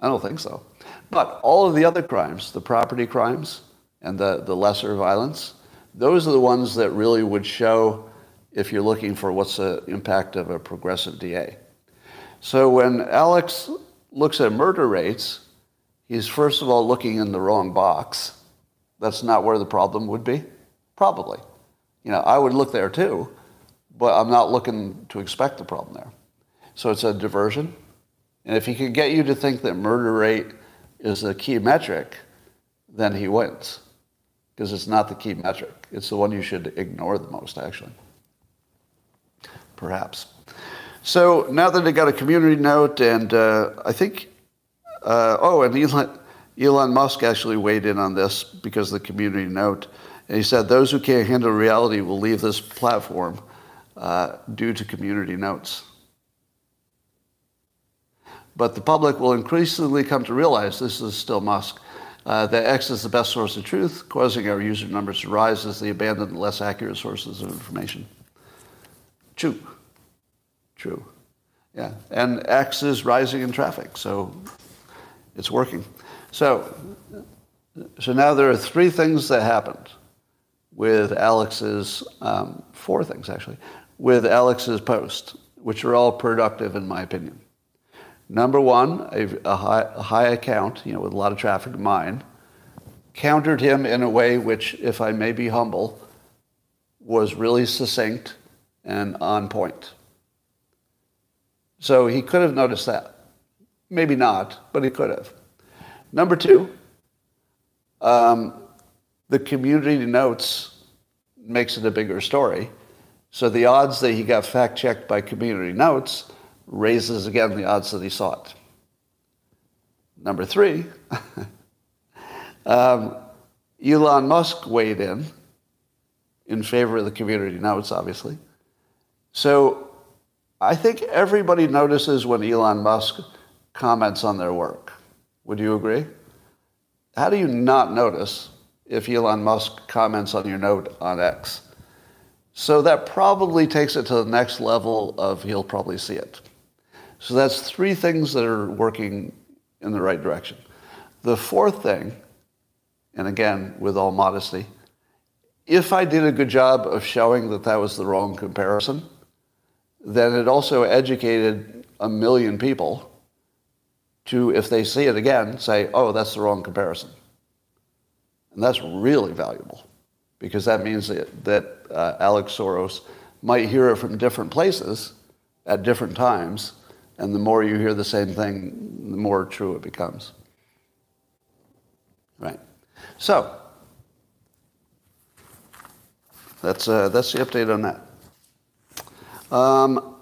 I don't think so. But all of the other crimes, the property crimes and the, the lesser violence, those are the ones that really would show if you're looking for what's the impact of a progressive DA. So when Alex looks at murder rates, he's first of all looking in the wrong box. That's not where the problem would be. Probably. You know, I would look there too, but I'm not looking to expect the problem there. So it's a diversion. And if he can get you to think that murder rate is the key metric, then he wins. Because it's not the key metric. It's the one you should ignore the most, actually. Perhaps. So now that they got a community note, and uh, I think, uh, oh, and Elon, Elon Musk actually weighed in on this because of the community note. And he said, those who can't handle reality will leave this platform uh, due to community notes. But the public will increasingly come to realize, this is still Musk, uh, that X is the best source of truth, causing our user numbers to rise as they abandon less accurate sources of information. True. True. Yeah. And X is rising in traffic, so it's working. So, so now there are three things that happened with Alex's, um, four things actually, with Alex's post, which are all productive in my opinion. Number one, a, a, high, a high account, you know, with a lot of traffic, mine, countered him in a way which, if I may be humble, was really succinct and on point. So he could have noticed that. Maybe not, but he could have. Number two, um, the community notes makes it a bigger story. So the odds that he got fact checked by community notes raises again the odds that he saw it. Number three, um, Elon Musk weighed in in favor of the community notes, obviously. So I think everybody notices when Elon Musk comments on their work. Would you agree? How do you not notice if Elon Musk comments on your note on X? So that probably takes it to the next level of he'll probably see it. So that's three things that are working in the right direction. The fourth thing, and again, with all modesty, if I did a good job of showing that that was the wrong comparison, then it also educated a million people to, if they see it again, say, oh, that's the wrong comparison. And that's really valuable because that means that, that uh, Alex Soros might hear it from different places at different times. And the more you hear the same thing, the more true it becomes. Right. So, that's, uh, that's the update on that. Um,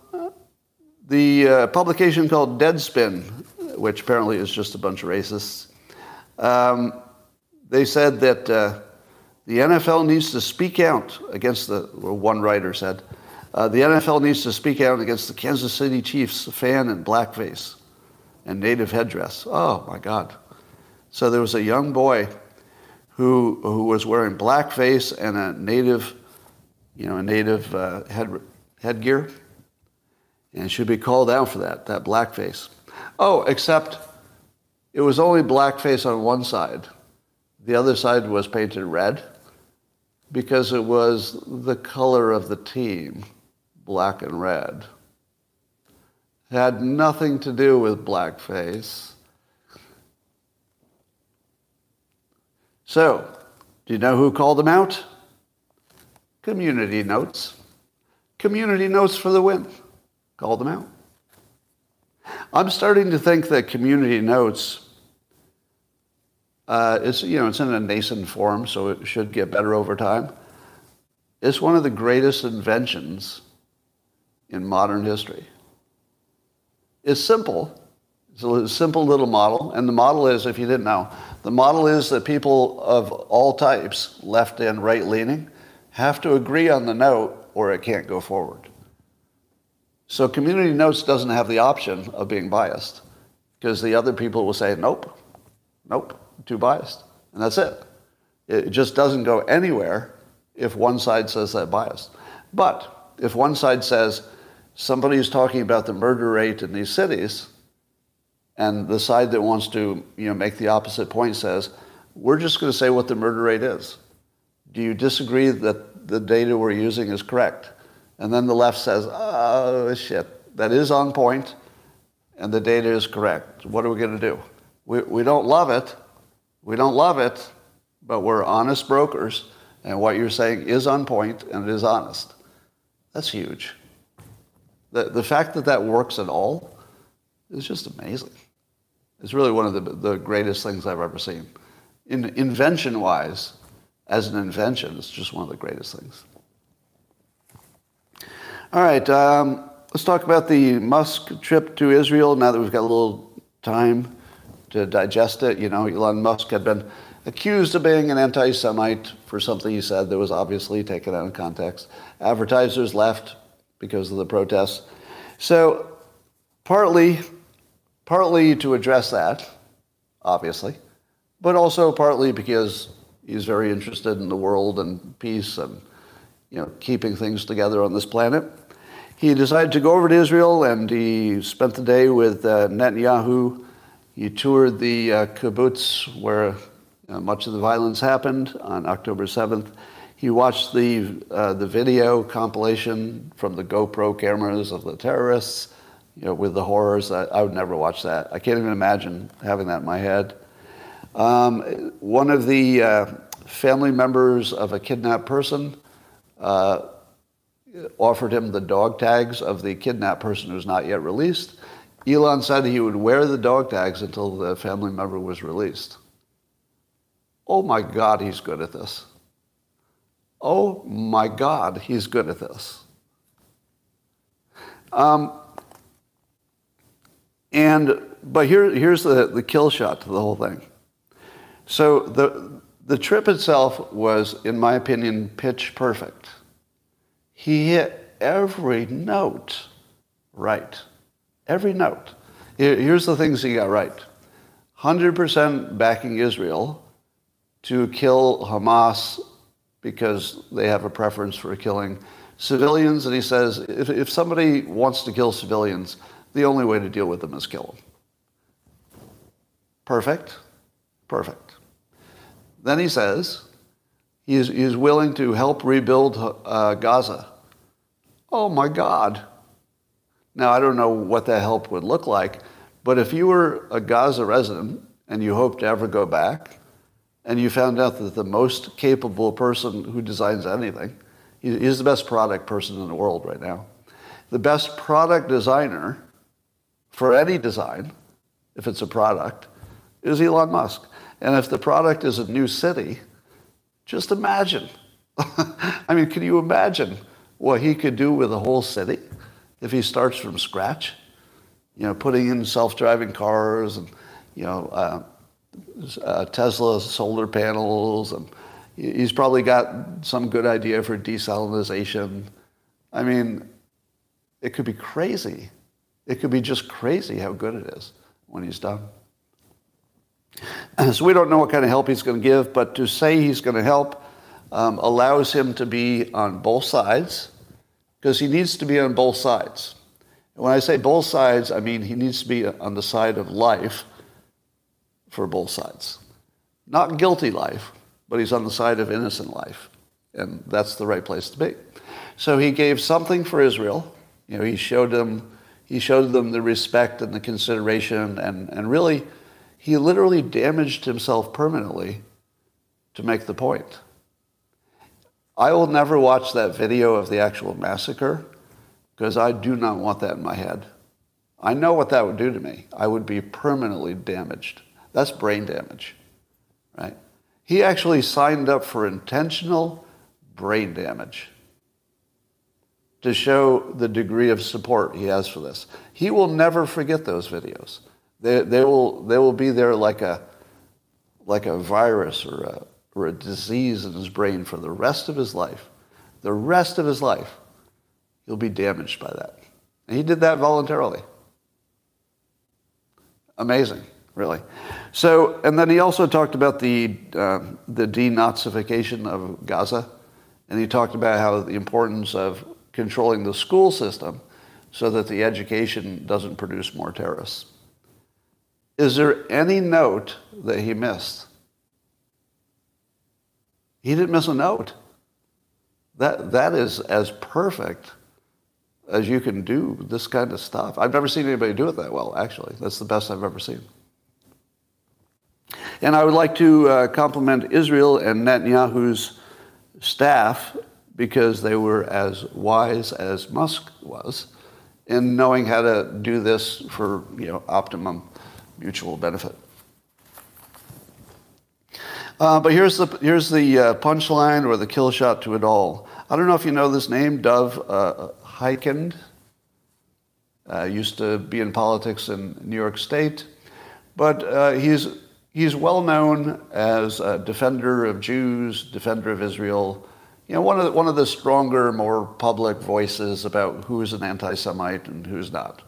the uh, publication called Deadspin, which apparently is just a bunch of racists, um, they said that uh, the NFL needs to speak out against the, well, one writer said, uh, the NFL needs to speak out against the Kansas City Chiefs fan in blackface and native headdress. Oh my God. So there was a young boy who, who was wearing blackface and a native, you know, a native uh, head, headgear and should be called out for that, that blackface. Oh, except it was only blackface on one side. The other side was painted red. because it was the color of the team, black and red. It had nothing to do with blackface. So, do you know who called them out? Community notes. Community notes for the win. Call them out. I'm starting to think that community notes uh, it's you know it's in a nascent form, so it should get better over time. It's one of the greatest inventions in modern history. It's simple. It's a simple little model, and the model is, if you didn't know, the model is that people of all types, left and right leaning, have to agree on the note or it can't go forward. So community notes doesn't have the option of being biased because the other people will say, nope, nope, too biased. And that's it. It just doesn't go anywhere if one side says that biased. But if one side says somebody is talking about the murder rate in these cities, and the side that wants to you know, make the opposite point says, we're just going to say what the murder rate is. Do you disagree that the data we're using is correct? And then the left says, oh, shit, that is on point, and the data is correct. What are we going to do? We, we don't love it. We don't love it, but we're honest brokers, and what you're saying is on point and it is honest. That's huge. The, the fact that that works at all is just amazing. It's really one of the, the greatest things I've ever seen. In, invention-wise, as an invention, it's just one of the greatest things. All right, um, let's talk about the Musk trip to Israel now that we've got a little time to digest it. You know, Elon Musk had been accused of being an anti Semite for something he said that was obviously taken out of context. Advertisers left because of the protests. So, partly, partly to address that, obviously, but also partly because he's very interested in the world and peace and you know, keeping things together on this planet he decided to go over to Israel and he spent the day with uh, Netanyahu. He toured the uh, kibbutz where uh, much of the violence happened on October 7th. He watched the, uh, the video compilation from the GoPro cameras of the terrorists you know, with the horrors. I, I would never watch that. I can't even imagine having that in my head. Um, one of the uh, family members of a kidnapped person uh, offered him the dog tags of the kidnapped person who's not yet released. Elon said he would wear the dog tags until the family member was released. Oh my God, he's good at this. Oh my God, he's good at this. Um, and but here, here's the, the kill shot to the whole thing. So the the trip itself was, in my opinion, pitch perfect. He hit every note right. Every note. Here's the things he got right 100% backing Israel to kill Hamas because they have a preference for killing civilians. And he says if, if somebody wants to kill civilians, the only way to deal with them is kill them. Perfect. Perfect. Then he says he is, he is willing to help rebuild uh, Gaza. Oh my God. Now, I don't know what that help would look like, but if you were a Gaza resident and you hoped to ever go back, and you found out that the most capable person who designs anything, he's the best product person in the world right now. The best product designer for any design, if it's a product, is Elon Musk. And if the product is a new city, just imagine. I mean, can you imagine what he could do with a whole city if he starts from scratch. You know, putting in self-driving cars and, you know, uh, uh, Tesla solar panels, and he's probably got some good idea for desalination. I mean, it could be crazy. It could be just crazy how good it is when he's done. So we don't know what kind of help he's going to give, but to say he's going to help um, allows him to be on both sides because he needs to be on both sides. And when I say both sides, I mean he needs to be on the side of life for both sides. Not guilty life, but he's on the side of innocent life. And that's the right place to be. So he gave something for Israel. You know, he showed them, he showed them the respect and the consideration, and, and really, he literally damaged himself permanently to make the point. I will never watch that video of the actual massacre because I do not want that in my head. I know what that would do to me. I would be permanently damaged. That's brain damage, right? He actually signed up for intentional brain damage to show the degree of support he has for this. He will never forget those videos. They, they, will, they will be there like a, like a virus or a, or a disease in his brain for the rest of his life. The rest of his life, he'll be damaged by that. And he did that voluntarily. Amazing, really. So, and then he also talked about the, uh, the denazification of Gaza. And he talked about how the importance of controlling the school system so that the education doesn't produce more terrorists. Is there any note that he missed? He didn't miss a note. That, that is as perfect as you can do this kind of stuff. I've never seen anybody do it that well, actually. That's the best I've ever seen. And I would like to uh, compliment Israel and Netanyahu's staff because they were as wise as Musk was in knowing how to do this for you know, optimum mutual benefit. Uh, but here's the, here's the uh, punchline or the kill shot to it all. I don't know if you know this name, Dov uh. Uh, used to be in politics in New York State. But uh, he's, he's well known as a defender of Jews, defender of Israel. You know, one of the, one of the stronger, more public voices about who is an anti-Semite and who's not.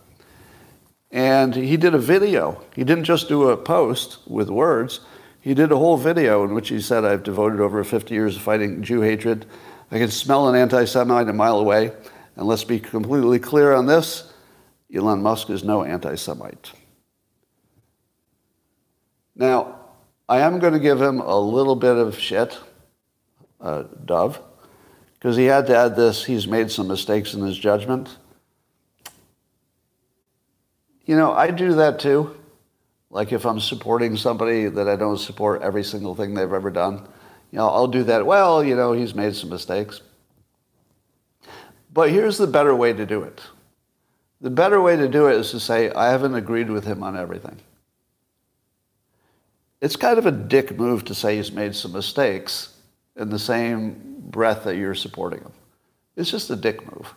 And he did a video. He didn't just do a post with words. He did a whole video in which he said, I've devoted over 50 years to fighting Jew hatred. I can smell an anti Semite a mile away. And let's be completely clear on this Elon Musk is no anti Semite. Now, I am going to give him a little bit of shit, uh, Dov, because he had to add this he's made some mistakes in his judgment. You know, I do that too. Like if I'm supporting somebody that I don't support every single thing they've ever done, you know, I'll do that. Well, you know, he's made some mistakes. But here's the better way to do it. The better way to do it is to say, I haven't agreed with him on everything. It's kind of a dick move to say he's made some mistakes in the same breath that you're supporting him. It's just a dick move.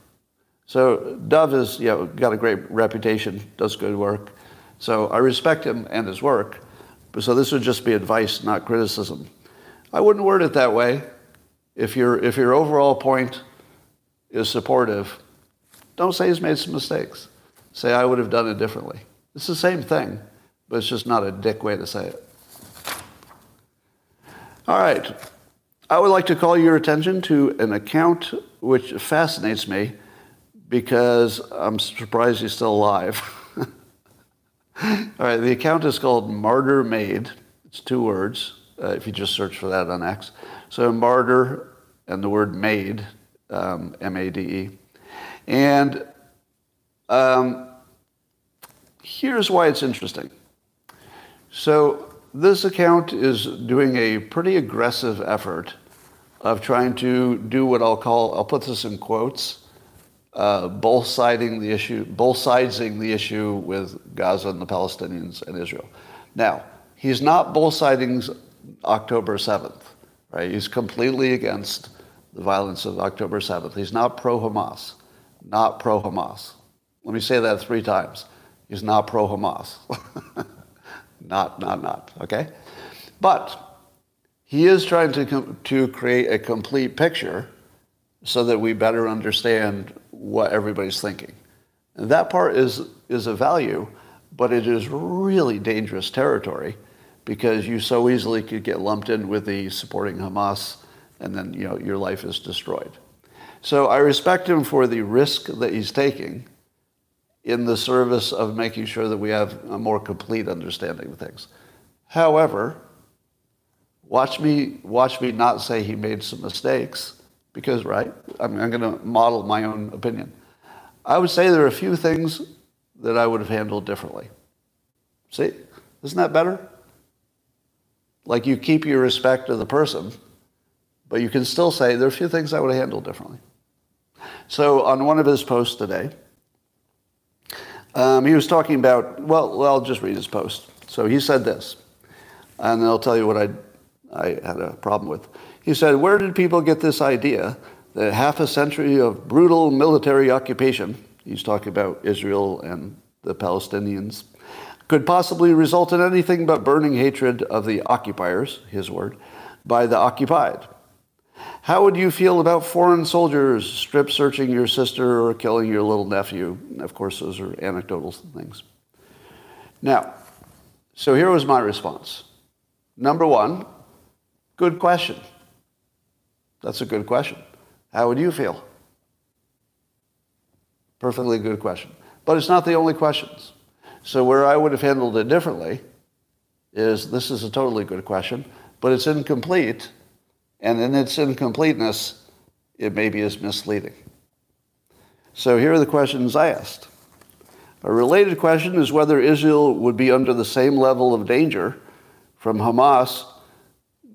So Dov has you know, got a great reputation, does good work. So I respect him and his work. So this would just be advice, not criticism. I wouldn't word it that way. If, your if your overall point is supportive, don't say he's made some mistakes. Say, I would have done it differently. It's the same thing, but it's just not a dick way to say it. All right. I would like to call your attention to an account which fascinates me because I'm surprised he's still alive. All right, the account is called Martyr Made. It's two words, uh, if you just search for that on X. So martyr and the word made, um, M-A-D-E. And um, here's why it's interesting. So this account is doing a pretty aggressive effort of trying to do what I'll call, I'll put this in quotes, uh, both siding the issue, both siding the issue with Gaza and the Palestinians and Israel. Now, he's not both siding October 7th, right? He's completely against the violence of October 7th. He's not pro-Hamas, not pro-Hamas. Let me say that three times. He's not pro-Hamas. not, not, not, okay? But he is trying to, to create a complete picture so that we better understand what everybody's thinking. And that part is, is a value, but it is really dangerous territory because you so easily could get lumped in with the supporting Hamas and then you know, your life is destroyed. So I respect him for the risk that he's taking in the service of making sure that we have a more complete understanding of things. However, watch me, watch me not say he made some mistakes because, right, I'm, I'm going to model my own opinion. I would say there are a few things that I would have handled differently. See, isn't that better? Like you keep your respect of the person, but you can still say there are a few things I would have handled differently. So on one of his posts today, um, he was talking about, well, well, I'll just read his post. So he said this, and I'll tell you what I, I had a problem with. He said, Where did people get this idea that half a century of brutal military occupation, he's talking about Israel and the Palestinians, could possibly result in anything but burning hatred of the occupiers, his word, by the occupied? How would you feel about foreign soldiers strip searching your sister or killing your little nephew? Of course, those are anecdotal things. Now, so here was my response. Number one, good question. That's a good question. How would you feel? Perfectly good question. But it's not the only questions. So where I would have handled it differently is this is a totally good question, but it's incomplete, and in its incompleteness, it maybe is misleading. So here are the questions I asked. A related question is whether Israel would be under the same level of danger from Hamas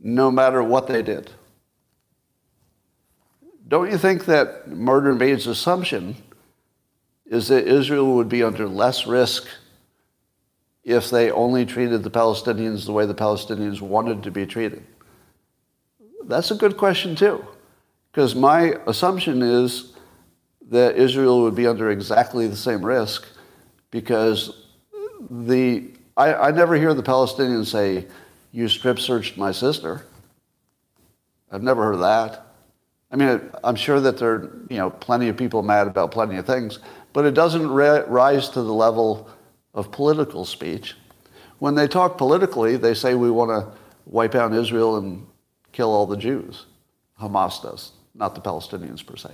no matter what they did. Don't you think that MartyrMade's assumption is that Israel would be under less risk if they only treated the Palestinians the way the Palestinians wanted to be treated? That's a good question, too, because my assumption is that Israel would be under exactly the same risk because the I, I never hear the Palestinians say, You strip searched my sister. I've never heard that. I mean, I'm sure that there are you know, plenty of people mad about plenty of things, but it doesn't rise to the level of political speech. When they talk politically, they say we want to wipe out Israel and kill all the Jews. Hamas does, not the Palestinians per se.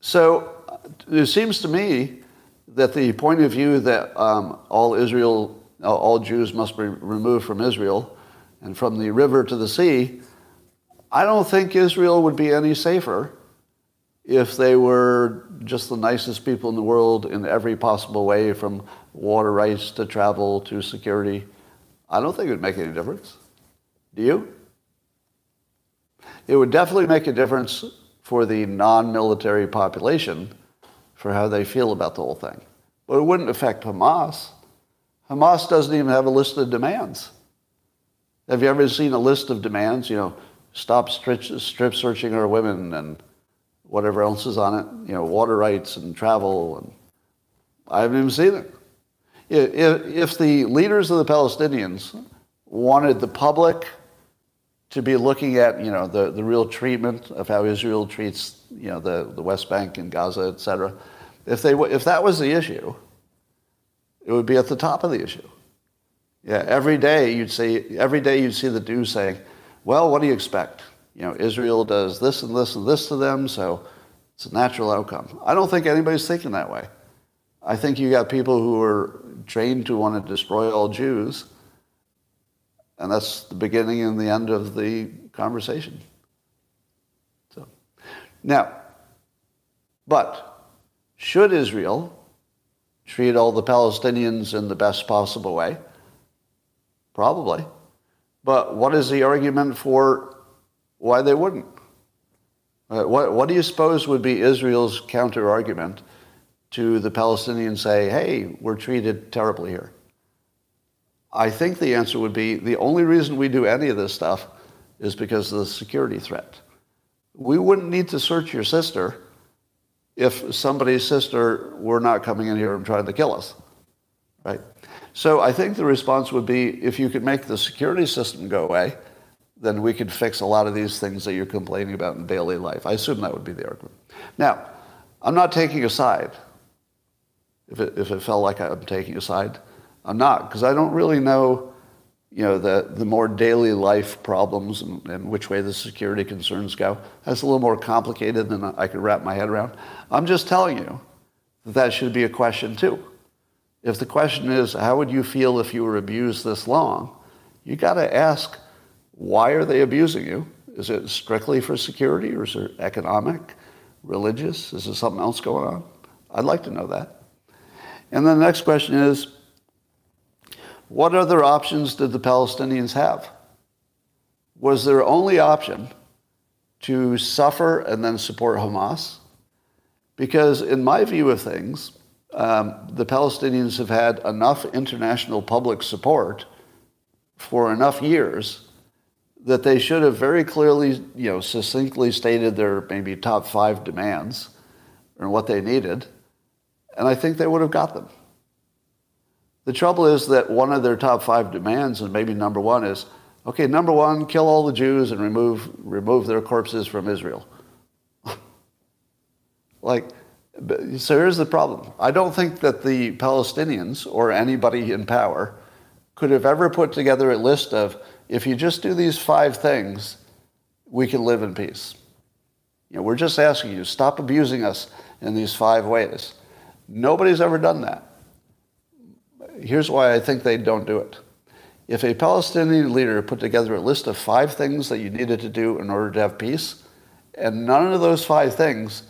So it seems to me that the point of view that um, all Israel, all Jews must be removed from Israel and from the river to the sea I don't think Israel would be any safer if they were just the nicest people in the world in every possible way, from water rights to travel to security. I don't think it would make any difference. Do you? It would definitely make a difference for the non military population for how they feel about the whole thing. But it wouldn't affect Hamas. Hamas doesn't even have a list of demands. Have you ever seen a list of demands? You know, stop strip, searching our women and whatever else is on it, you know, water rights and travel. And I haven't even seen it. If, if the leaders of the Palestinians wanted the public to be looking at, you know, the, the real treatment of how Israel treats, you know, the, the West Bank and Gaza, et cetera, if, they, if that was the issue, it would be at the top of the issue. Yeah, every day you'd see, every day you'd see the news saying, well, what do you expect? You know, Israel does this and this and this to them, so it's a natural outcome. I don't think anybody's thinking that way. I think you got people who are trained to want to destroy all Jews, and that's the beginning and the end of the conversation. So, now, but should Israel treat all the Palestinians in the best possible way? Probably. But what is the argument for why they wouldn't? Uh, what, what do you suppose would be Israel's counter argument to the Palestinians say, hey, we're treated terribly here? I think the answer would be the only reason we do any of this stuff is because of the security threat. We wouldn't need to search your sister if somebody's sister were not coming in here and trying to kill us, right? So I think the response would be if you could make the security system go away, then we could fix a lot of these things that you're complaining about in daily life. I assume that would be the argument. Now, I'm not taking a side. If it, if it felt like I'm taking a side, I'm not, because I don't really know, you know, the, the more daily life problems and, and which way the security concerns go. That's a little more complicated than I could wrap my head around. I'm just telling you that that should be a question too. If the question is, how would you feel if you were abused this long? You got to ask, why are they abusing you? Is it strictly for security or is it economic, religious? Is there something else going on? I'd like to know that. And then the next question is, what other options did the Palestinians have? Was their only option to suffer and then support Hamas? Because in my view of things, um, the Palestinians have had enough international public support for enough years that they should have very clearly, you know, succinctly stated their maybe top five demands and what they needed, and I think they would have got them. The trouble is that one of their top five demands, and maybe number one, is okay, number one, kill all the Jews and remove, remove their corpses from Israel. like, so here's the problem. I don't think that the Palestinians or anybody in power could have ever put together a list of if you just do these five things, we can live in peace. You know, we're just asking you, stop abusing us in these five ways. Nobody's ever done that. Here's why I think they don't do it. If a Palestinian leader put together a list of five things that you needed to do in order to have peace, and none of those five things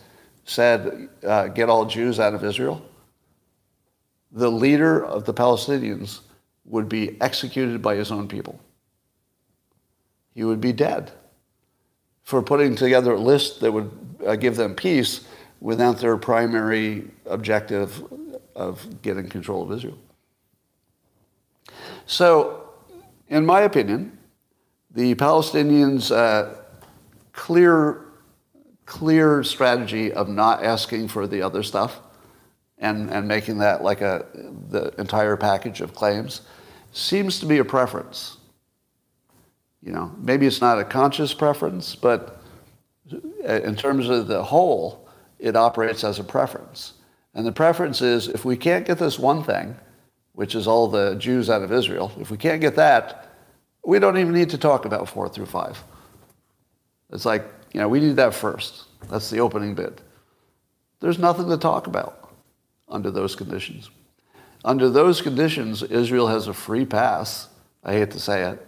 said, uh, get all Jews out of Israel, the leader of the Palestinians would be executed by his own people. He would be dead for putting together a list that would uh, give them peace without their primary objective of getting control of Israel. So, in my opinion, the Palestinians' uh, clear, clear strategy of not asking for the other stuff and, and making that like a, the entire package of claims seems to be a preference. You know, maybe it's not a conscious preference, but in terms of the whole, it operates as a preference. And the preference is if we can't get this one thing, which is all the Jews out of Israel, if we can't get that, we don't even need to talk about four through five. It's like, you know, we need that first. That's the opening bid. There's nothing to talk about under those conditions. Under those conditions, Israel has a free pass. I hate to say it.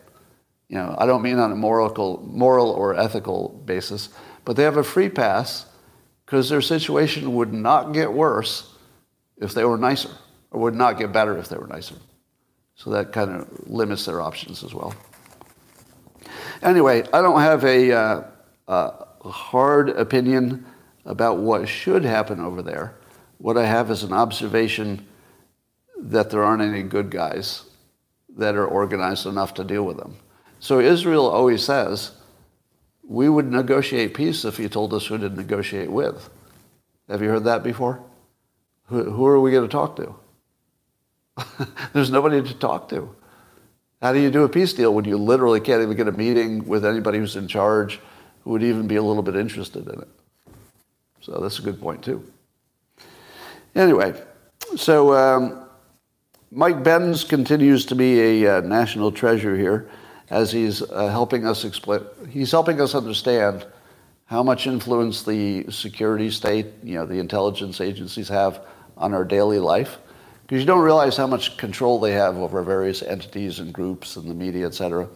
You know, I don't mean on a moral, moral or ethical basis, but they have a free pass because their situation would not get worse if they were nicer, or would not get better if they were nicer. So that kind of limits their options as well. Anyway, I don't have a, uh, a hard opinion about what should happen over there. What I have is an observation that there aren't any good guys that are organized enough to deal with them. So Israel always says, we would negotiate peace if you told us who to negotiate with. Have you heard that before? Who, who are we going to talk to? There's nobody to talk to. How do you do a peace deal when you literally can't even get a meeting with anybody who's in charge who would even be a little bit interested in it? So that's a good point, too. Anyway, so um, Mike Benz continues to be a uh, national treasure here as he's uh, helping us explain. He's helping us understand how much influence the security state, you know, the intelligence agencies have on our daily life. Because you don't realize how much control they have over various entities and groups and the media, et cetera.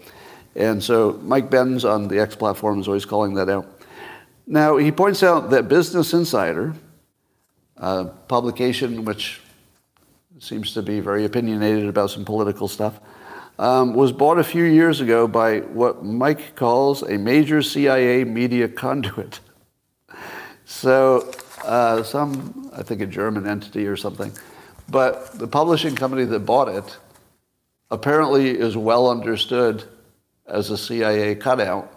And so Mike Benz on the X platform is always calling that out. Now, he points out that Business Insider, a publication which seems to be very opinionated about some political stuff, um, was bought a few years ago by what Mike calls a major CIA media conduit. So, uh, some, I think a German entity or something. But the publishing company that bought it apparently is well understood as a CIA cutout,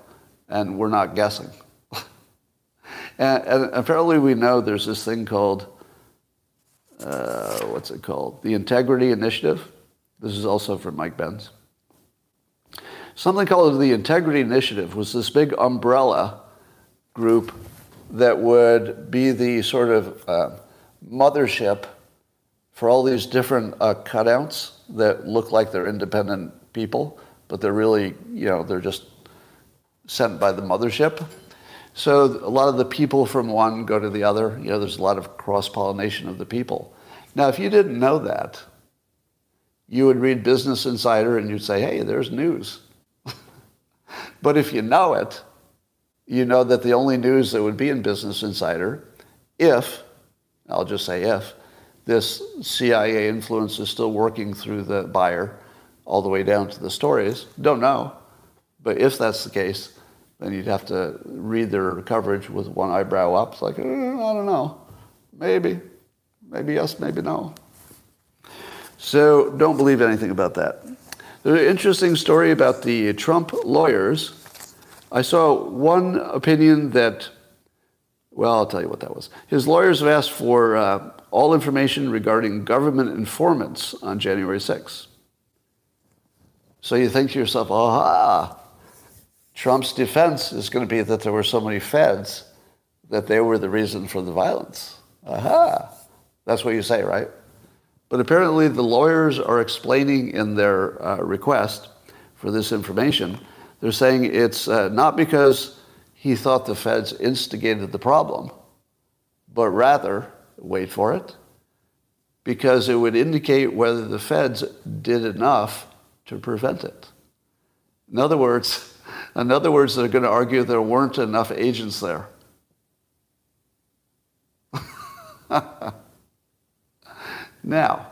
and we're not guessing. and, and apparently, we know there's this thing called uh, what's it called? The Integrity Initiative. This is also from Mike Benz. Something called the Integrity Initiative was this big umbrella group that would be the sort of uh, mothership for all these different uh, cutouts that look like they're independent people, but they're really, you know, they're just sent by the mothership. So a lot of the people from one go to the other. You know, there's a lot of cross pollination of the people. Now, if you didn't know that, you would read Business Insider and you'd say, hey, there's news. but if you know it, you know that the only news that would be in Business Insider, if, I'll just say if, this CIA influence is still working through the buyer all the way down to the stories. Don't know. But if that's the case, then you'd have to read their coverage with one eyebrow up. It's like, eh, I don't know. Maybe. Maybe yes, maybe no. So don't believe anything about that. There's an interesting story about the Trump lawyers. I saw one opinion that, well, I'll tell you what that was. His lawyers have asked for uh, all information regarding government informants on January 6th. So you think to yourself, aha, Trump's defense is going to be that there were so many feds that they were the reason for the violence. Aha. That's what you say, right? But apparently the lawyers are explaining in their uh, request for this information, they're saying it's uh, not because he thought the feds instigated the problem, but rather, wait for it, because it would indicate whether the feds did enough to prevent it. In other words, in other words, they're going to argue there weren't enough agents there. now,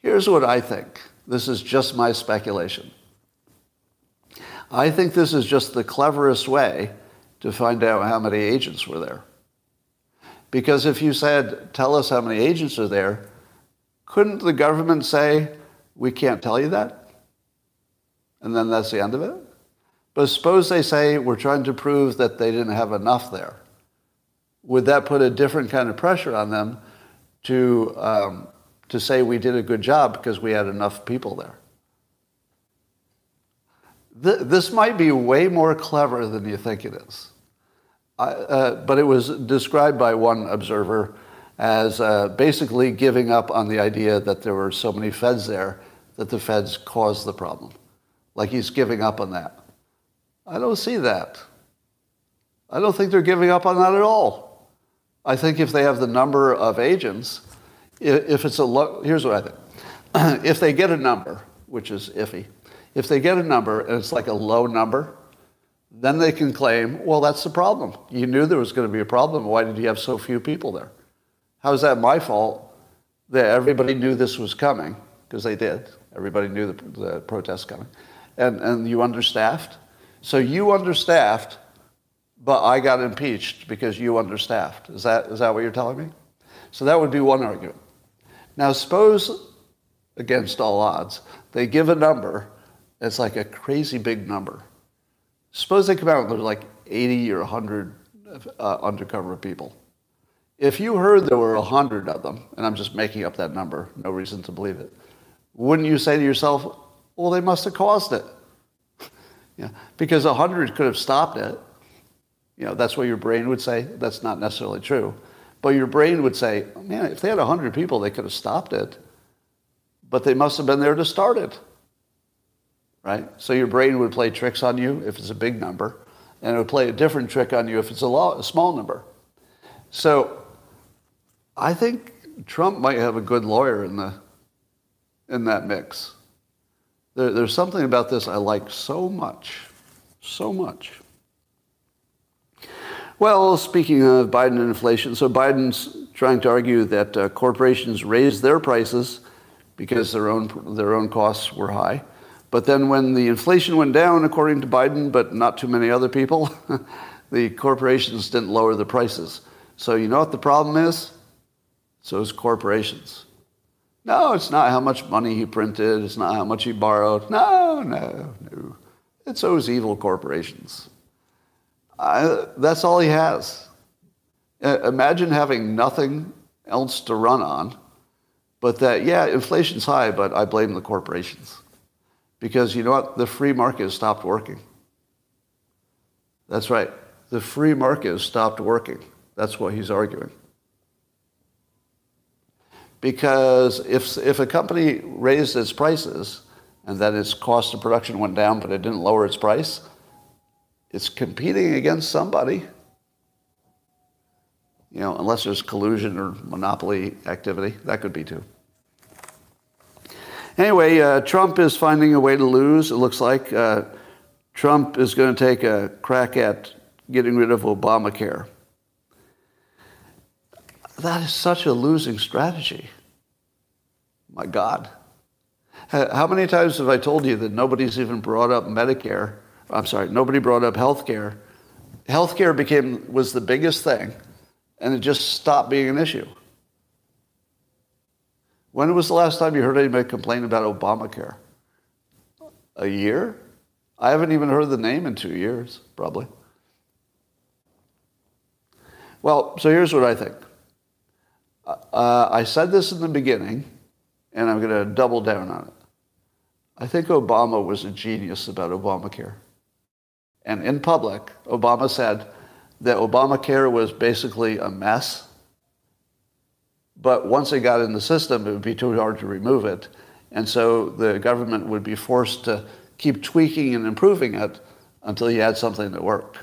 here's what I think. This is just my speculation. I think this is just the cleverest way to find out how many agents were there. Because if you said, tell us how many agents are there, couldn't the government say, we can't tell you that? And then that's the end of it? But suppose they say we're trying to prove that they didn't have enough there. Would that put a different kind of pressure on them to, um, to say we did a good job because we had enough people there? Th- this might be way more clever than you think it is. I, uh, but it was described by one observer as uh, basically giving up on the idea that there were so many feds there that the feds caused the problem. Like he's giving up on that. I don't see that. I don't think they're giving up on that at all. I think if they have the number of agents, if it's a low, here's what I think. if they get a number, which is iffy, if they get a number and it's like a low number, then they can claim, well, that's the problem. You knew there was going to be a problem. Why did you have so few people there? How is that my fault that everybody knew this was coming? Because they did. Everybody knew the, the protest coming. And, and you understaffed? So you understaffed, but I got impeached because you understaffed. Is that, is that what you're telling me? So that would be one argument. Now, suppose, against all odds, they give a number, it's like a crazy big number. Suppose they come out and there's like 80 or 100 uh, undercover people. If you heard there were 100 of them, and I'm just making up that number, no reason to believe it, wouldn't you say to yourself, well, they must have caused it? Yeah, because 100 could have stopped it. You know, that's what your brain would say. That's not necessarily true. But your brain would say, man, if they had 100 people, they could have stopped it. But they must have been there to start it. Right? So your brain would play tricks on you if it's a big number, and it would play a different trick on you if it's a, a small number. So I think Trump might have a good lawyer in, the, in that mix. There, there's something about this I like so much, so much. Well, speaking of Biden and inflation, so Biden's trying to argue that uh, corporations raised their prices because their own, their own costs were high. But then when the inflation went down, according to Biden, but not too many other people, the corporations didn't lower the prices. So you know what the problem is? So it's corporations. No, it's not how much money he printed. It's not how much he borrowed. No, no, no. It's those evil corporations. I, that's all he has. Imagine having nothing else to run on, but that, yeah, inflation's high, but I blame the corporations. Because you know what? The free market has stopped working. That's right. The free market has stopped working. That's what he's arguing. Because if, if a company raised its prices and then its cost of production went down but it didn't lower its price, it's competing against somebody. You know, unless there's collusion or monopoly activity, that could be too. Anyway, uh, Trump is finding a way to lose. It looks like uh, Trump is going to take a crack at getting rid of Obamacare. That is such a losing strategy. My God. How many times have I told you that nobody's even brought up Medicare? I'm sorry, nobody brought up health care. Health care became, was the biggest thing, and it just stopped being an issue. When was the last time you heard anybody complain about Obamacare? A year? I haven't even heard the name in two years, probably. Well, so here's what I think. Uh, I said this in the beginning, and I'm going to double down on it. I think Obama was a genius about Obamacare. And in public, Obama said that Obamacare was basically a mess. But once it got in the system, it would be too hard to remove it. And so the government would be forced to keep tweaking and improving it until you had something that worked.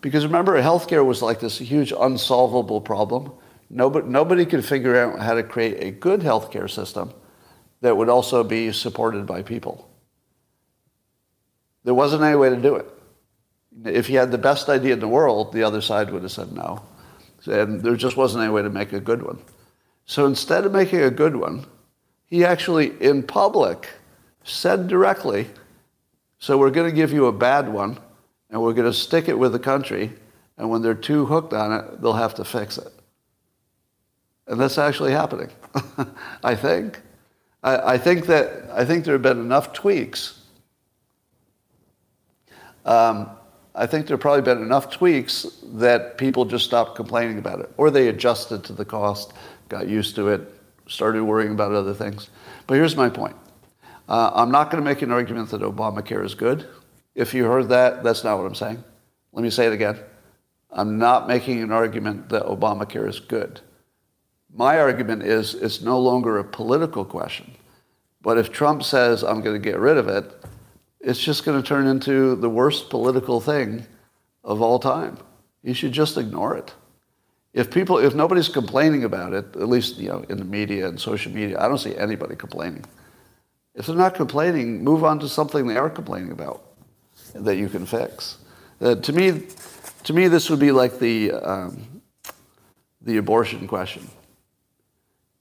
Because remember, healthcare was like this huge unsolvable problem. Nobody, nobody could figure out how to create a good healthcare system that would also be supported by people. There wasn't any way to do it. If you had the best idea in the world, the other side would have said no. And there just wasn't any way to make a good one. So instead of making a good one, he actually, in public, said directly, so we're going to give you a bad one, and we're going to stick it with the country, and when they're too hooked on it, they'll have to fix it. And that's actually happening, I think. I, I, think that I think there have been enough tweaks. Um, I think there have probably been enough tweaks that people just stopped complaining about it, or they adjusted to the cost, got used to it, started worrying about other things. But here's my point. Uh, I'm not going to make an argument that Obamacare is good. If you heard that, that's not what I'm saying. Let me say it again. I'm not making an argument that Obamacare is good. My argument is it's no longer a political question. But if Trump says, I'm going to get rid of it, it's just going to turn into the worst political thing of all time. You should just ignore it. If people, if nobody's complaining about it, at least you know in the media and social media, I don't see anybody complaining. If they're not complaining, move on to something they are complaining about that you can fix. Uh, to me, to me, this would be like the um, the abortion question.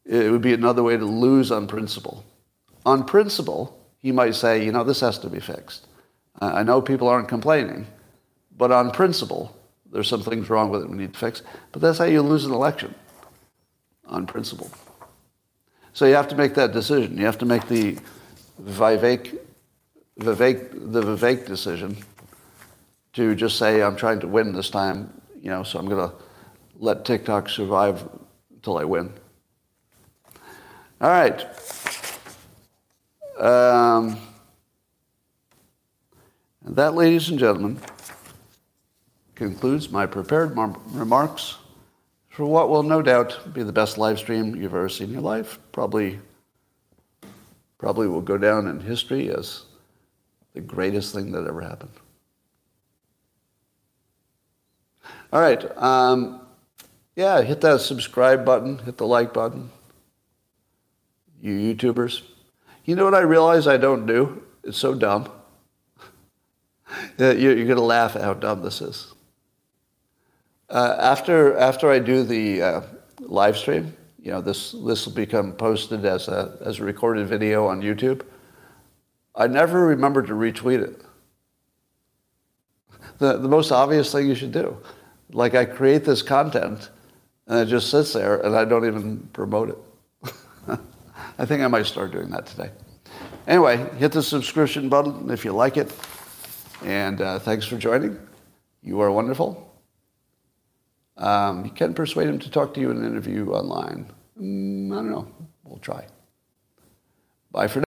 It would be another way to lose on principle. On principle, he might say, you know, this has to be fixed. I know people aren't complaining, but on principle, there's some things wrong with it we need to fix. But that's how you lose an election, on principle. So you have to make that decision. You have to make the Vivek, Vivek, the Vivek decision to just say, I'm trying to win this time, you know, so I'm going to let TikTok survive until I win. All right. Um, and that, ladies and gentlemen, concludes my prepared mar- remarks for what will no doubt be the best live stream you've ever seen in your life. Probably, probably will go down in history as the greatest thing that ever happened. All right. Um, yeah, hit that subscribe button, hit the like button. You YouTubers. You know what I realize I don't do? It's so dumb. You're going to laugh at how dumb this is. Uh, after, after I do the uh, live stream, you know, this, this will become posted as a, as a recorded video on YouTube. I never remember to retweet it. The, the most obvious thing you should do. Like I create this content and it just sits there and I don't even promote it. I think I might start doing that today. Anyway, hit the subscription button if you like it. And uh, thanks for joining. You are wonderful. Um, you can persuade him to talk to you in an interview online. Mm, I don't know. We'll try. Bye for now.